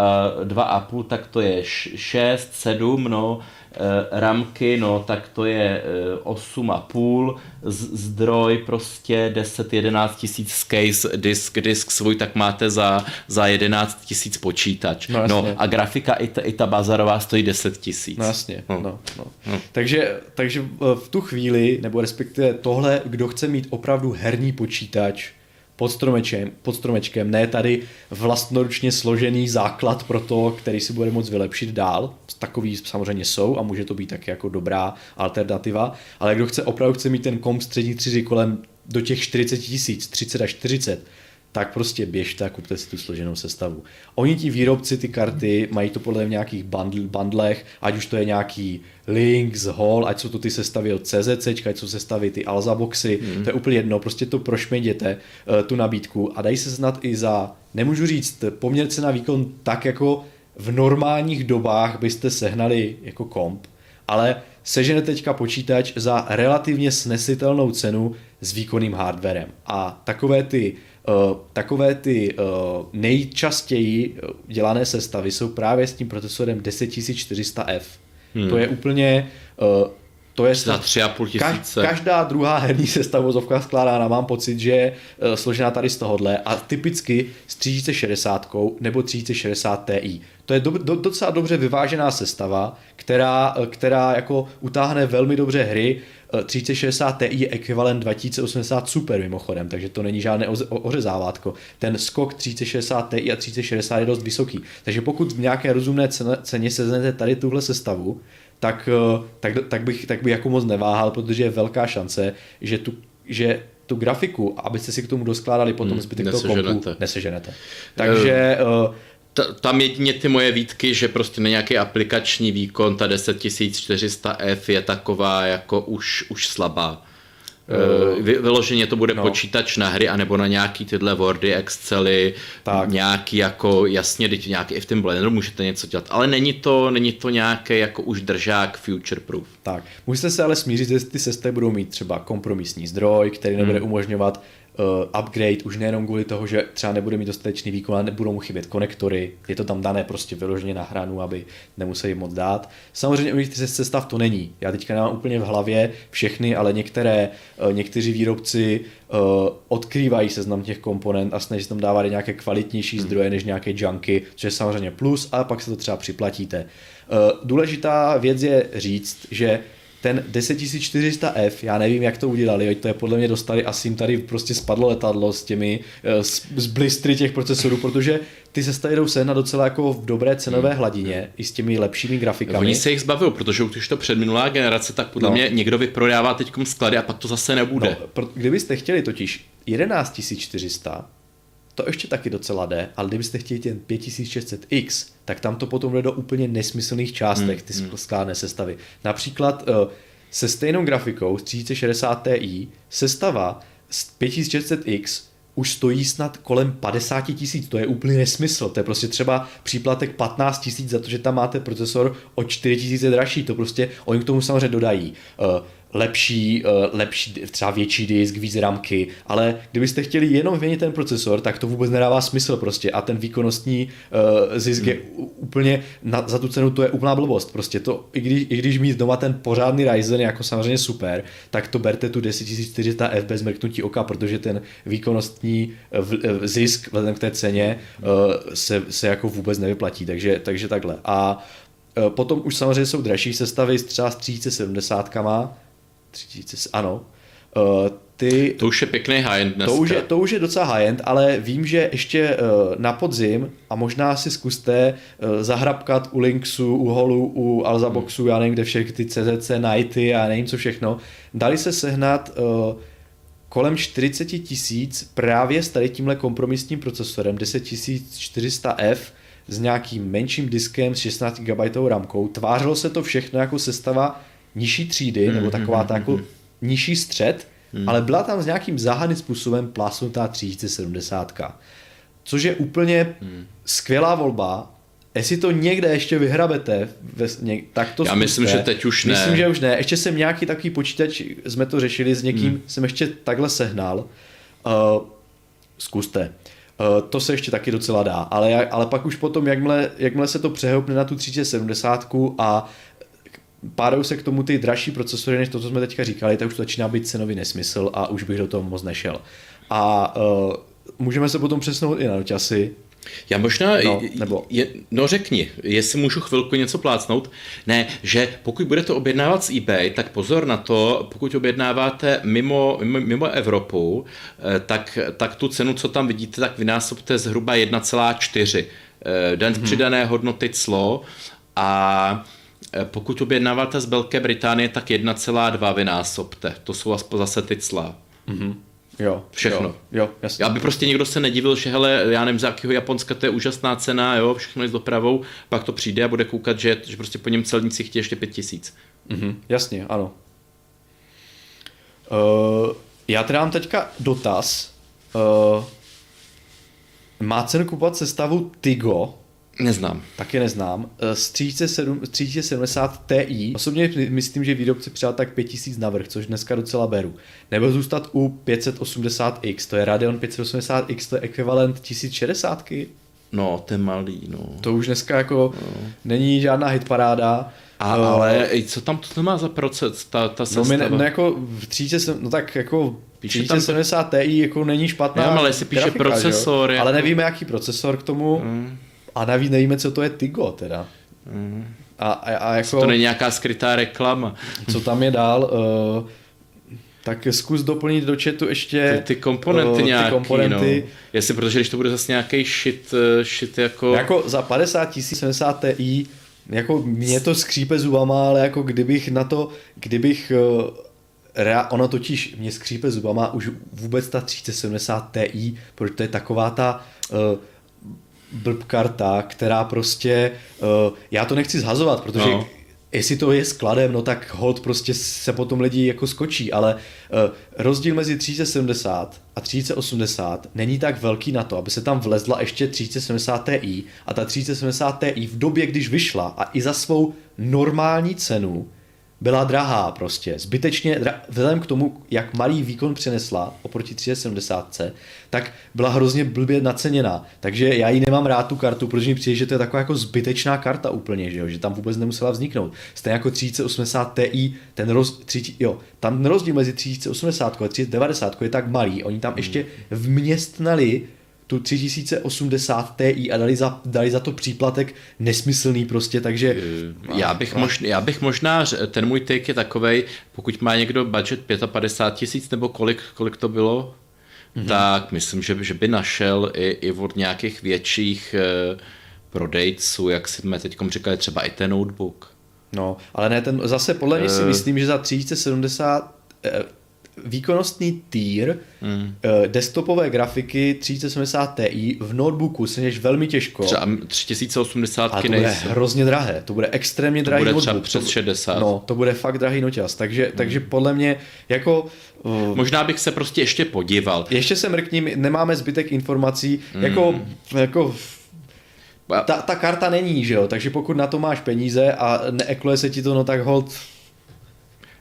2,5, eh, tak to je 6, 7, no, Eh, ramky, no tak to je 8,5, eh, zdroj prostě 10-11 tisíc case, disk, disk svůj, tak máte za, za 11 tisíc počítač. No, no a grafika i ta, i ta bazarová stojí 10 tisíc. No jasně, no. No, no. No. Takže, takže v tu chvíli, nebo respektive tohle, kdo chce mít opravdu herní počítač, pod stromečkem, pod stromečkem, ne tady vlastnoručně složený základ pro to, který si bude moct vylepšit dál. Takový samozřejmě jsou a může to být taky jako dobrá alternativa, ale kdo chce opravdu chce mít ten komp střední třídy kolem do těch 40 tisíc, 30 až 40, tak prostě běžte a kupte si tu složenou sestavu. Oni ti výrobci ty karty mají to podle v nějakých bundl, bundlech, ať už to je nějaký Lynx, Hall, ať jsou to ty sestavy od CZC, ať jsou sestavy ty Alza boxy, mm. to je úplně jedno, prostě to prošměděte uh, tu nabídku a dají se znat i za, nemůžu říct, poměr cena výkon tak jako v normálních dobách byste sehnali jako komp, ale sežene teďka počítač za relativně snesitelnou cenu s výkonným hardwarem. A takové ty takové ty uh, nejčastěji dělané sestavy jsou právě s tím procesorem 10400F. Hmm. To je úplně to je za tři a půl tisíce. Každá druhá herní sestava vozovka skládána, mám pocit, že je složená tady z tohohle a typicky s 3060 nebo 3060 Ti. To je do, do, docela dobře vyvážená sestava, která, která jako utáhne velmi dobře hry 3060 Ti je ekvivalent 2080 Super mimochodem, takže to není žádné ořezávátko. Ten skok 3060 Ti a 3060 je dost vysoký. Takže pokud v nějaké rozumné ceně seznete tady tuhle sestavu, tak, eh, tak, tak, bych, tak bych jako moc neváhal, protože je velká šance, že, tu, že tu grafiku, abyste si k tomu doskládali potom hmm, zbytek toho kompu, neseženete. Takže uh, tam jedině ty moje výtky, že prostě na nějaký aplikační výkon ta 10400F je taková jako už, už slabá. Uh, vyloženě to bude no. počítač na hry, anebo na nějaký tyhle Wordy, Excely, tak. nějaký jako, jasně, teď nějaký i v tom Blenderu můžete něco dělat, ale není to, není to nějaký jako už držák future proof. Tak, můžete se ale smířit, že ty sesty budou mít třeba kompromisní zdroj, který nebude hmm. umožňovat uh, upgrade už nejenom kvůli toho, že třeba nebude mít dostatečný výkon, ale nebudou mu chybět konektory, je to tam dané prostě vyloženě na hranu, aby nemuseli moc dát. Samozřejmě u nich sestav to není. Já teďka nemám úplně v hlavě všechny, ale některé, uh, někteří výrobci uh, odkrývají seznam těch komponent a snaží se tam dávat nějaké kvalitnější hmm. zdroje než nějaké junky, což je samozřejmě plus, a pak se to třeba připlatíte. Uh, důležitá věc je říct, že ten 10400F, já nevím, jak to udělali, to je podle mě dostali, asi jim tady prostě spadlo letadlo s těmi, eh, z, z blistry těch procesorů, protože ty se jdou se na docela jako v dobré cenové hmm. hladině, i s těmi lepšími grafikami. Oni se jich zbavil, protože už to předminulá generace, tak podle no. mě někdo vyprodává teď sklady a pak to zase nebude. No, kdybyste chtěli totiž 11400, to ještě taky docela jde, ale kdybyste chtěli ten 5600X, tak tam to potom jde do úplně nesmyslných částek, hmm, ty hmm. skládné sestavy. Například uh, se stejnou grafikou z 3060 Ti sestava z 5600X už stojí snad kolem 50 tisíc, to je úplný nesmysl, to je prostě třeba příplatek 15 tisíc za to, že tam máte procesor o 4 tisíce dražší, to prostě oni k tomu samozřejmě dodají. Uh, lepší, uh, lepší, třeba větší disk, víc ramky, ale kdybyste chtěli jenom vyměnit ten procesor, tak to vůbec nedává smysl prostě a ten výkonnostní uh, zisk hmm. je úplně, na, za tu cenu to je úplná blbost, prostě to, i když, i když mít doma ten pořádný Ryzen je jako samozřejmě super, tak to berte tu 10400F bez mrknutí oka, protože ten výkonnostní v, v, zisk vzhledem k té ceně uh, se, se jako vůbec nevyplatí, takže, takže takhle. A Potom už samozřejmě jsou dražší sestavy, třeba s 3070 3000, ano. Uh, ty, to už je pěkný high-end dneska. To už, je, to už je docela high-end, ale vím, že ještě uh, na podzim, a možná si zkuste uh, zahrabkat u Linksu, u Holu, u Alzaboxu, já nevím kde všechny ty CZC, Nighty a nevím co všechno, dali se sehnat uh, kolem 40 tisíc právě s tady tímhle kompromisním procesorem 10400F s nějakým menším diskem s 16 GB ramkou. Tvářilo se to všechno jako sestava nižší třídy, mm, nebo taková ta jako nižší střed, mm. ale byla tam s nějakým záhadným způsobem plásnutá 3070. Což je úplně mm. skvělá volba, Jestli to někde ještě vyhrabete, tak to Já zkuste. myslím, že teď už ne. Myslím, že už ne. Ještě jsem nějaký takový počítač, jsme to řešili s někým, hmm. jsem ještě takhle sehnal. Uh, zkuste. Uh, to se ještě taky docela dá, ale, ale pak už potom, jakmile, jakmile se to přehoupne na tu 3070 a pádají se k tomu ty dražší procesory, než to, co jsme teďka říkali, tak už to začíná být cenový nesmysl a už bych do toho moc nešel. A uh, můžeme se potom přesnout i na dočasy, já možná, no, nebo... Je, no řekni, jestli můžu chvilku něco plácnout. Ne, že pokud budete objednávat z eBay, tak pozor na to, pokud objednáváte mimo, mimo, mimo Evropu, eh, tak, tak tu cenu, co tam vidíte, tak vynásobte zhruba 1,4. Eh, den hmm. přidané hodnoty clo a pokud objednáváte z Velké Británie, tak 1,2 vynásobte. To jsou aspoň zase ty cla. Mm-hmm. Jo. Všechno. Jo, jo jasně. Aby prostě někdo se nedivil, že hele, já nevím, z jakého Japonska to je úžasná cena, jo, všechno je s dopravou, pak to přijde a bude koukat, že, že prostě po něm celníci chtějí ještě pět tisíc. Mm-hmm. Jasně, ano. Uh, já teda mám teďka dotaz. Uh, má cenu kupovat sestavu Tigo Neznám. Taky neznám. Z 3070 Ti. Osobně myslím, že výrobce přijal tak 5000 navrh, což dneska docela beru. Nebo zůstat u 580X, to je Radeon 580X, to je ekvivalent 1060. No, ten malý, no. To už dneska jako no. není žádná hitparáda. A, uh, ale co tam to má za proces, ta, ta sestava? No, my, no jako v 30, no tak jako Píše 3070 Ti jako není špatná Já, ale jestli píše grafika, procesor. Jako... Ale nevíme, jaký procesor k tomu. Hmm. A navíc nevíme, co to je Tigo teda. Mm. A, a, a jako, to není nějaká skrytá reklama. Co tam je dál? Uh, tak zkus doplnit do chatu ještě ty, ty komponenty uh, nějaký, ty komponenty. No. Jestli, protože když to bude zase nějaký shit, uh, shit jako... Jako za 50 tisíc 70 Ti, jako mě to skřípe zubama, ale jako kdybych na to, kdybych uh, rea, ono totiž mě skřípe zubama už vůbec ta 3070 Ti, protože to je taková ta uh, blbkarta, která prostě, uh, já to nechci zhazovat, protože no. jestli to je skladem, no tak hold prostě se potom lidi jako skočí, ale uh, rozdíl mezi 3070 a 3080 není tak velký na to, aby se tam vlezla ještě 3070 Ti a ta 3070 Ti v době, když vyšla a i za svou normální cenu byla drahá prostě, zbytečně, vzhledem k tomu, jak malý výkon přinesla oproti 370, tak byla hrozně blbě naceněná. Takže já ji nemám rád tu kartu, protože mi přijde, že to je taková jako zbytečná karta úplně, že, jo? že tam vůbec nemusela vzniknout. Stejně jako 3080 Ti, ten roz, 3, jo, tam rozdíl mezi 3080 a 3090 je tak malý, oni tam ještě vměstnali tu 3080 Ti a dali za, dali za to příplatek nesmyslný prostě, takže... Já bych, možná, já bych možná, ten můj take je takovej, pokud má někdo budget 55 tisíc nebo kolik, kolik to bylo, mm-hmm. tak myslím, že, že by našel i, i od nějakých větších eh, prodejců, jak jsme teď říkali, třeba i ten notebook. No, ale ne, ten, zase podle mě si eh. myslím, že za 3070 výkonnostní týr hmm. uh, desktopové grafiky 3070 Ti v notebooku se než velmi těžko. Třeba 3080 A to bude hrozně drahé, to bude extrémně to drahý bude notebook. přes 60. No, to bude fakt drahý noťaz, takže, hmm. takže podle mě jako... Uh, Možná bych se prostě ještě podíval. Ještě se mrkním, nemáme zbytek informací, hmm. jako, jako ta, ta karta není, že jo, takže pokud na to máš peníze a neekluje se ti to, no tak hold,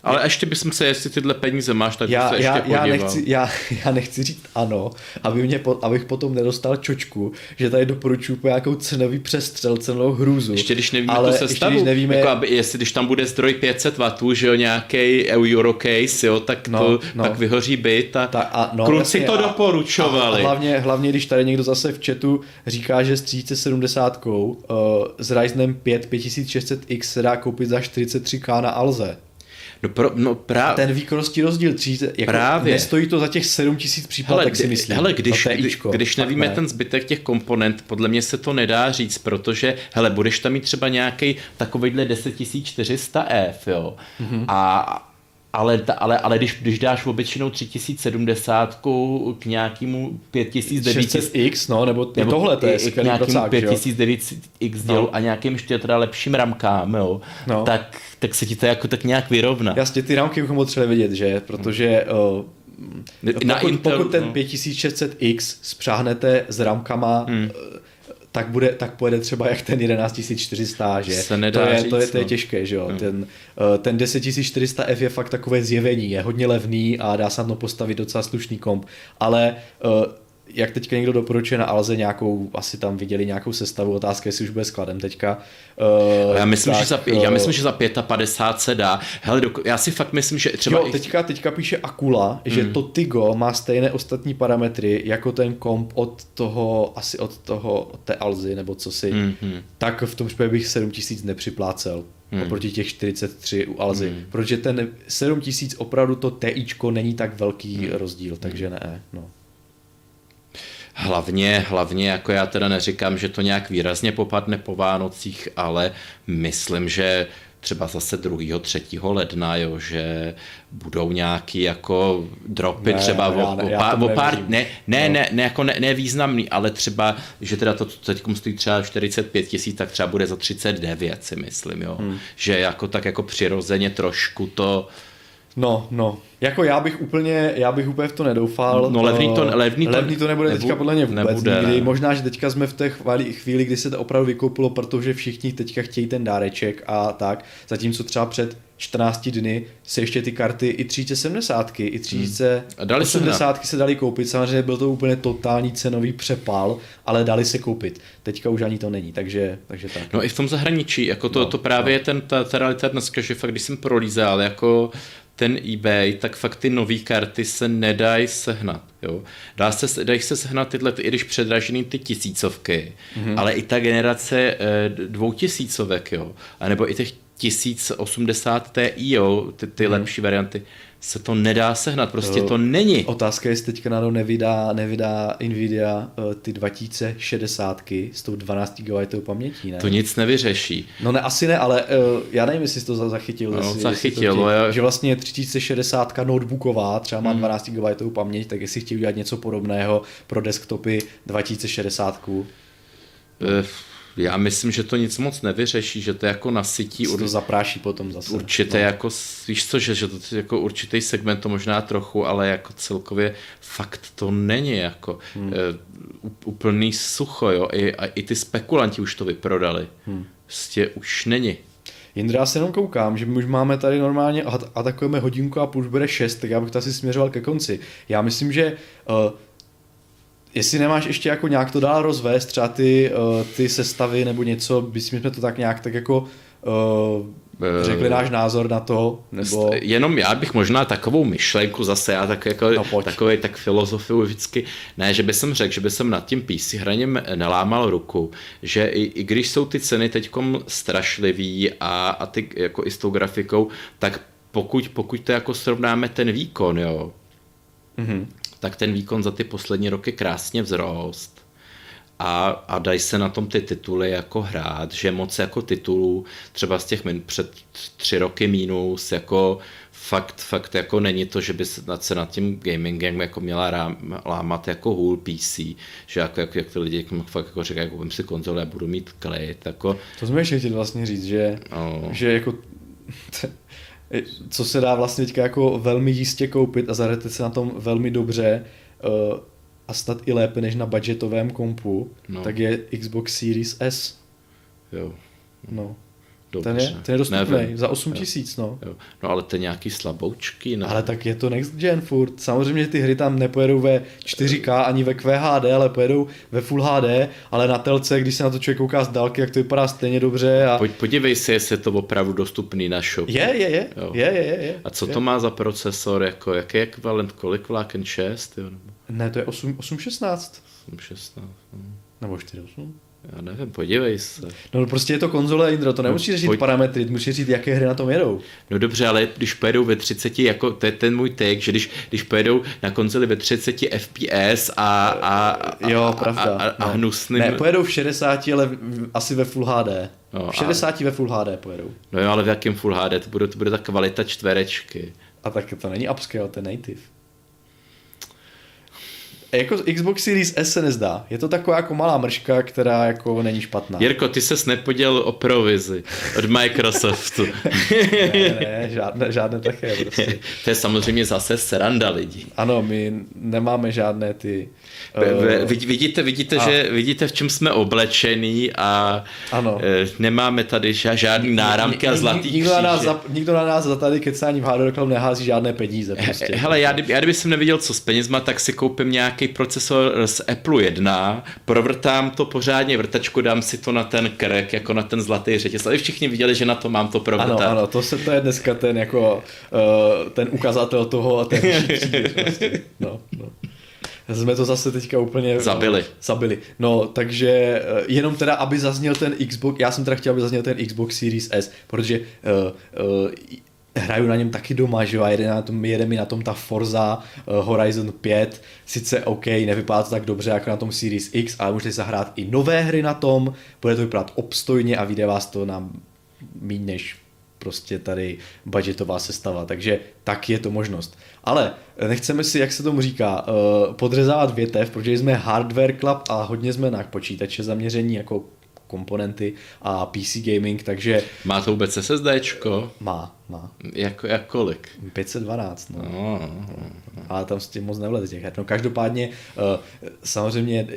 ale ještě bychom se, jestli tyhle peníze máš, tak já, se ještě já, podíval. já, nechci, já, já nechci říct ano, aby mě, abych potom nedostal čočku, že tady doporučuji po nějakou cenový přestřel, cenovou hrůzu. Ještě když nevíme ale tu sestavu, když nevíme... jako aby, jestli když tam bude zdroj 500 W, že jo, nějaký Eurocase, jo, tak no, to no. tak vyhoří byt a, Ta, a no, kluci jasně, to a, doporučovali. A, a hlavně, hlavně, když tady někdo zase v chatu říká, že s 3070 uh, s Ryzenem 5 5600X se dá koupit za 43k na Alze. No, pro, no právě. Ten výkonnostní rozdíl tříze, jako právě. nestojí to za těch 7000 příplatek, si myslím. Hele, když, kdy, když nevíme ne. ten zbytek těch komponent, podle mě se to nedá říct, protože, hele, budeš tam mít třeba nějaký takovýhle 10400F, jo, mm-hmm. a ale, ale, ale když, když dáš obyčejnou 3070 k nějakému 5900X, no, nebo, nebo tohle, to je k nějakému 5900X dělu no. a nějakým ještě teda lepším ramkám, jo, no. tak, tak se ti to jako tak nějak vyrovná. Jasně, ty ramky bychom potřebovali vidět, že, protože uh, na pokud, Intel, pokud ten no. 5600X spřáhnete s ramkama hmm. Tak, bude, tak pojede třeba jak ten 11400, že? Se nedá to, je, říct, to, je, to je no. těžké, že jo? Hmm. Ten, uh, ten 10400F je fakt takové zjevení, je hodně levný a dá se na to postavit docela slušný komp, ale uh, jak teďka někdo doporučuje na Alze nějakou, asi tam viděli nějakou sestavu, otázka, jestli už bude skladem teďka. Uh, já, myslím, tak, že za, já myslím, že za 55 se dá. Hele, do, já si fakt myslím, že třeba... Jo, teďka, teďka píše Akula, že to Tigo má stejné ostatní parametry jako ten komp od toho, asi od toho, od té Alzy, nebo co si, mm-hmm. tak v tom případě bych 7000 nepřiplácel. Hmm. oproti těch 43 u Alzy, hmm. protože ten 7000 opravdu to TIčko není tak velký hmm. rozdíl, takže ne, no. Hlavně, hlavně, jako já teda neříkám, že to nějak výrazně popadne po Vánocích, ale myslím, že třeba zase 2. 3. ledna, jo, že budou nějaký jako dropy ne, třeba o, o, pár, o pár, ne, ne, no. ne, ne, jako ne, ne významný, ale třeba, že teda to teď stojí třeba 45 tisíc, tak třeba bude za 39 si myslím, jo, hmm. že jako tak jako přirozeně trošku to No, no. Jako já bych úplně, já bych úplně v to nedoufal. No levný to, levný to, levný to nebude nebu, teďka podle mě vůbec nebude, nikdy. Ne. Možná, že teďka jsme v té chvíli, chvíli, kdy se to opravdu vykoupilo, protože všichni teďka chtějí ten dáreček a tak. Zatímco třeba před 14 dny se ještě ty karty i 3070, i 3080 hmm. se dali koupit. Samozřejmě byl to úplně totální cenový přepal, ale dali se koupit. Teďka už ani to není, takže, takže tak. No i v tom zahraničí, jako to, no, to právě no. je ten, ta, ta realita dneska, že fakt když jsem prolízal, jako ten eBay, tak fakt ty nové karty se nedají sehnat. Jo? Dá se, dají se sehnat tyhle, i když předražený ty tisícovky, mm-hmm. ale i ta generace e, dvoutisícovek, jo? a nebo i těch 1080 Ti, jo, ty, ty hmm. lepší varianty, se to nedá sehnat, prostě to, to není. Otázka je, jestli teďka na nevydá, nevydá Nvidia uh, ty 2060 s tou 12 GB pamětí, ne? To nic nevyřeší. No ne, asi ne, ale uh, já nevím, jestli jsi to zachytil. No, jestli, zachytil, jestli to tě, Že vlastně 3060 notebooková třeba má hmm. 12 GB paměť, tak jestli chtějí udělat něco podobného pro desktopy 2060. Uh, já myslím, že to nic moc nevyřeší, že to jako nasytí. to zapráší potom zase. Určitě no. jako, víš co, že, že to jako určitý segment to možná trochu, ale jako celkově fakt to není jako hmm. uh, úplný sucho, jo. I, a, i ty spekulanti už to vyprodali. Hmm. Prostě už není. Jindra, já se jenom koukám, že my už máme tady normálně, atakujeme hodinku a půl, už bude šest, tak já bych to asi směřoval ke konci. Já myslím, že uh, jestli nemáš ještě jako nějak to dál rozvést, třeba ty, uh, ty sestavy nebo něco, bys jsme to tak nějak tak jako uh, řekli náš názor na to, nebo... Jenom já bych možná takovou myšlenku zase, já tak jako, no, takový tak filozofii vždycky, ne, že by jsem řekl, že by jsem nad tím PC hraním nelámal ruku, že i, i když jsou ty ceny teďkom strašlivý a, a ty jako i s tou grafikou, tak pokud, pokud to jako srovnáme ten výkon, jo, mm-hmm tak ten výkon za ty poslední roky krásně vzrost. A, a dají se na tom ty tituly jako hrát, že moc jako titulů, třeba z těch min, před tři roky mínus, jako fakt, fakt jako není to, že by se nad, se nad tím gamingem jako měla rám, lámat jako hůl PC, že jako, jak, jak ty lidi jako, fakt jako říkají, koupím si konzole a budu mít klid, jako... To jsme ještě chtěli vlastně říct, že, no. že jako co se dá vlastně teďka jako velmi jistě koupit a zahrajete se na tom velmi dobře uh, a snad i lépe než na budgetovém kompu, no. tak je Xbox Series S. Jo. No. Dobře. Ten je, ten je dostupný Nevím. za 8 tisíc, no. Jo. No ale ten nějaký slaboučky, ne? Ale tak je to next gen furt. Samozřejmě ty hry tam nepojedou ve 4K ani ve QHD, ale pojedou ve Full HD, ale na telce, když se na to člověk kouká z dálky, jak to vypadá stejně dobře. A... Pojď, podívej se, jestli je to opravdu dostupný na shop. Je, je, je. je, je, je, je a co je. to má za procesor, jako, jaký je ekvivalent, kolik vláken 6? Jo? Ne, to je 8, 816. 816. No. Nebo 48? Já nevím, podívej se. No prostě je to konzole Indro, to nemusíš řešit no, pojď... parametry, musíš říct, jaké hry na tom jedou. No dobře, ale když pojedou ve 30, jako to je ten můj take, že když, když pojedou na konzoli ve 30 FPS a, a, a, jo, pravda. a, a, a no. hnusným... Ne, pojedou v 60, ale asi ve Full HD. No, v 60 a... ve Full HD pojedou. No jo, ale v jakém Full HD? To bude, to bude ta kvalita čtverečky. A tak to není upscale, to je native jako Xbox Series S se nezdá. Je to taková jako malá mrška, která jako není špatná. Jirko, ty ses nepodělil o provizi od Microsoftu. ne, ne, žádné, žádné také prostě. to je samozřejmě zase sranda lidí. Ano, my nemáme žádné ty... Uh, vidíte, vidíte, a... že, vidíte, v čem jsme oblečený a ano. Uh, nemáme tady žádný náramky a zlatý nikdo na, nás za, nikdo na nás za tady kecání v hardware nehází žádné peníze. Prostě. Hele, já, já kdyby jsem neviděl, co s penězma, tak si koupím nějaký nějaký procesor z Apple 1, provrtám to pořádně vrtačku, dám si to na ten krk, jako na ten zlatý řetěz. Ale všichni viděli, že na to mám to provrtat. Ano, ano, to, se, to je dneska ten, jako, uh, ten ukazatel toho a ten prostě. no, no. Jsme to zase teďka úplně zabili. zabili. No, takže eh, jenom teda, aby zazněl ten Xbox, já jsem teda chtěl, aby zazněl ten Xbox Series S, protože uh, uh, hraju na něm taky doma, že jo, a jede, na tom, jede mi na tom ta Forza uh, Horizon 5, sice OK, nevypadá to tak dobře jako na tom Series X, ale můžete zahrát i nové hry na tom, bude to vypadat obstojně a vyjde vás to na méně než prostě tady budgetová sestava, takže tak je to možnost. Ale nechceme si, jak se tomu říká, uh, podřezávat větev, protože jsme hardware club a hodně jsme na počítače zaměření jako komponenty a PC gaming, takže... Má to vůbec SSDčko? Má, má. Jak, jak kolik? 512, no. no, no, no. Ale tam s tím moc nevleze těch her. No každopádně uh, samozřejmě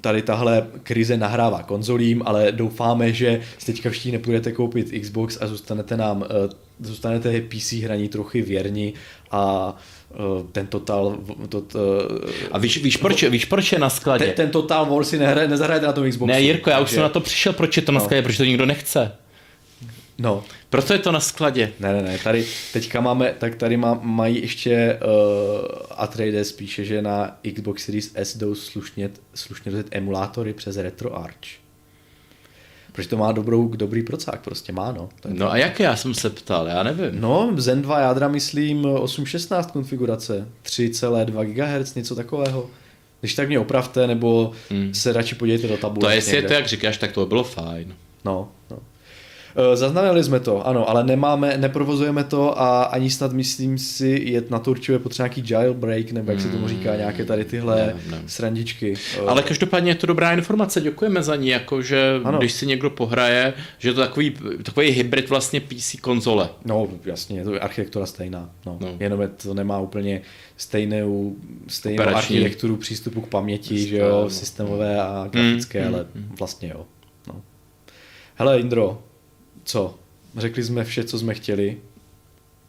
tady tahle krize nahrává konzolím, ale doufáme, že teďka všichni nepůjdete koupit Xbox a zůstanete nám, uh, zůstanete PC hraní trochu věrni a ten Total... To, uh, a víš, víš, proč, víš, proč je na skladě? Ten, ten Total War si nehraje, nezahrajete na tom Xboxu. Ne, Jirko, já už jsem na to přišel, proč je to na no. skladě, protože to nikdo nechce. No. Proto je to na skladě. Ne, ne, ne, tady teďka máme, tak tady má, mají ještě uh, Atreides spíše, že na Xbox Series S jdou slušně, slušně rozjet emulátory přes RetroArch. Protože to má dobrou, dobrý procák, prostě má, no. To no a jak já jsem se ptal, já nevím. No, Zen 2 jádra, myslím, 8.16 konfigurace, 3,2 GHz, něco takového. Když tak mě opravte, nebo hmm. se radši podívejte do tabulky. To jestli je to, jak říkáš, tak to bylo fajn. No, no. Eh, zaznamenali jsme to, ano, ale nemáme, neprovozujeme to a ani snad myslím si, je na to určitě potřeba nějaký jailbreak, nebo jak se tomu říká, nějaké tady tyhle ne, ne. srandičky. Eh, ale každopádně je to dobrá informace, děkujeme za ní, jako že ano. když si někdo pohraje, že je to takový, takový hybrid vlastně PC konzole. No jasně, je to architektura stejná, no. no. jenom je to nemá úplně stejnou, stejnou Operační. architekturu přístupu k paměti, Myslím, že jo, no. systémové a grafické, mm, ale mm, vlastně jo. No. Hele Indro, co? Řekli jsme vše, co jsme chtěli?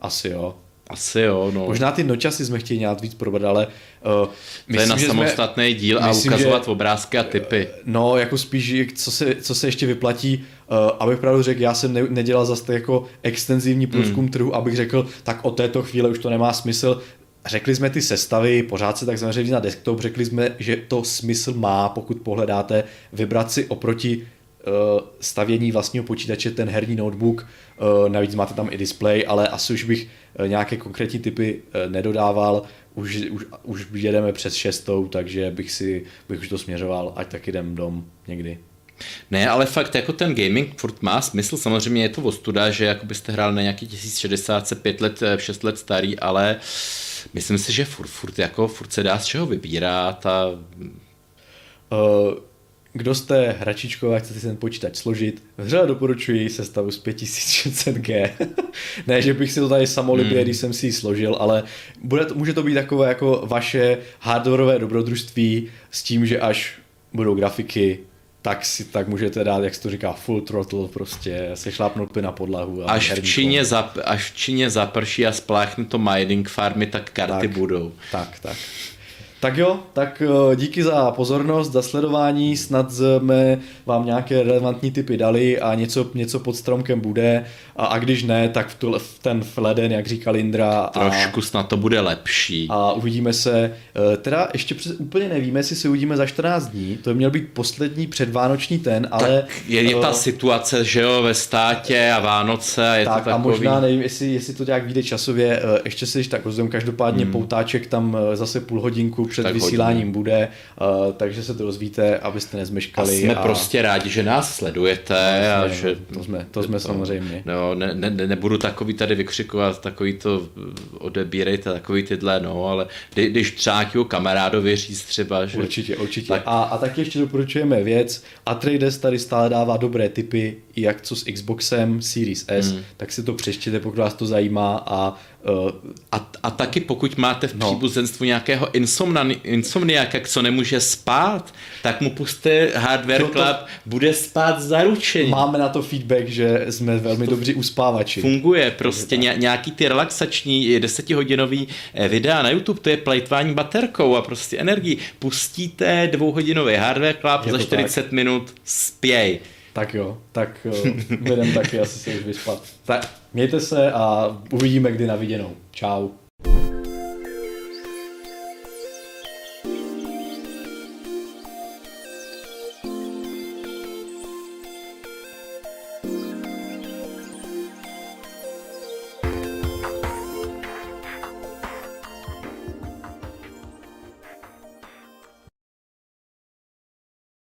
Asi jo. Asi jo, no. Možná ty nočasy jsme chtěli nějak víc probrat, ale uh, myslím, to je na že samostatný jsme, díl a myslím, ukazovat že, obrázky a typy. No, jako spíš, co se, co se ještě vyplatí, uh, abych pravdu řekl, já jsem ne, nedělal zase jako extenzivní průzkum hmm. trhu, abych řekl, tak od této chvíle už to nemá smysl. Řekli jsme ty sestavy, pořád se tak zaměřili na desktop, řekli jsme, že to smysl má, pokud pohledáte, vybrat si oproti Eh, stavění vlastního počítače, ten herní notebook, eh, navíc máte tam i display, ale asi už bych eh, nějaké konkrétní typy nedodával, už, už, už jedeme přes šestou, takže bych si bych už to směřoval, ať tak jdem dom někdy. Ne, ale fakt jako ten gaming furt má smysl, samozřejmě je to ostuda, že jako byste hrál na nějaký 1060, 5 let, 6 let starý, ale myslím si, že furt, furt, jako, furt se dá z čeho vybírat a... Uh, kdo jste hračičkové a chcete si ten počítač složit, vřele doporučuji sestavu z 5600G. ne, že bych si to tady samolibě, hmm. když jsem si ji složil, ale bude to, může to být takové jako vaše hardwareové dobrodružství s tím, že až budou grafiky, tak si tak můžete dát, jak se to říká, full throttle, prostě se šlápnout na podlahu. A až, v Číně zap, až v Číně zaprší a spláchne to mining farmy, tak karty tak, budou. Tak, tak. Tak jo, tak eh, díky za pozornost, za sledování, snad jsme vám nějaké relevantní typy dali a něco, něco pod stromkem bude a, a když ne, tak v, tu, v ten fleden, jak říkal Indra. Trošku a, snad to bude lepší. A uvidíme se, eh, teda ještě přes, úplně nevíme, jestli se uvidíme za 14 dní, to by měl být poslední předvánoční ten, ale... Tak je, je ta uh, situace, že jo, ve státě a Vánoce a je tak, to takový... a možná nevím, jestli, jestli to nějak vyjde časově, ještě si tak rozdím, každopádně hmm. poutáček tam zase půl hodinku před tak vysíláním hodinu. bude, uh, takže se to dozvíte, abyste nezmeškali. A jsme a... prostě rádi, že nás sledujete. No, a že... To jsme, to jsme to, samozřejmě. No, ne, ne, nebudu takový tady vykřikovat, takový to odebírejte, takový tyhle, no, ale kdy, když třeba kamarádovi říct třeba, že... Určitě, určitě. Tak... A, a taky ještě doporučujeme věc, Atreides tady stále dává dobré tipy, jak co s Xboxem Series S, hmm. tak si to přečtěte, pokud vás to zajímá a a, a taky pokud máte v no. příbuzenstvu nějakého insomniaka, co nemůže spát, tak mu puste Hardware to, Club, bude spát zaručeně. Máme na to feedback, že jsme velmi dobří uspávači. Funguje, prostě ně, nějaký ty relaxační desetihodinový eh, videa na YouTube, to je plejtvání baterkou a prostě energii. Pustíte dvouhodinový Hardware Club, je za 40 tak. minut spěj. Tak jo, tak budeme taky asi se už vyspat. Tak mějte se a uvidíme kdy na viděnou. Čau.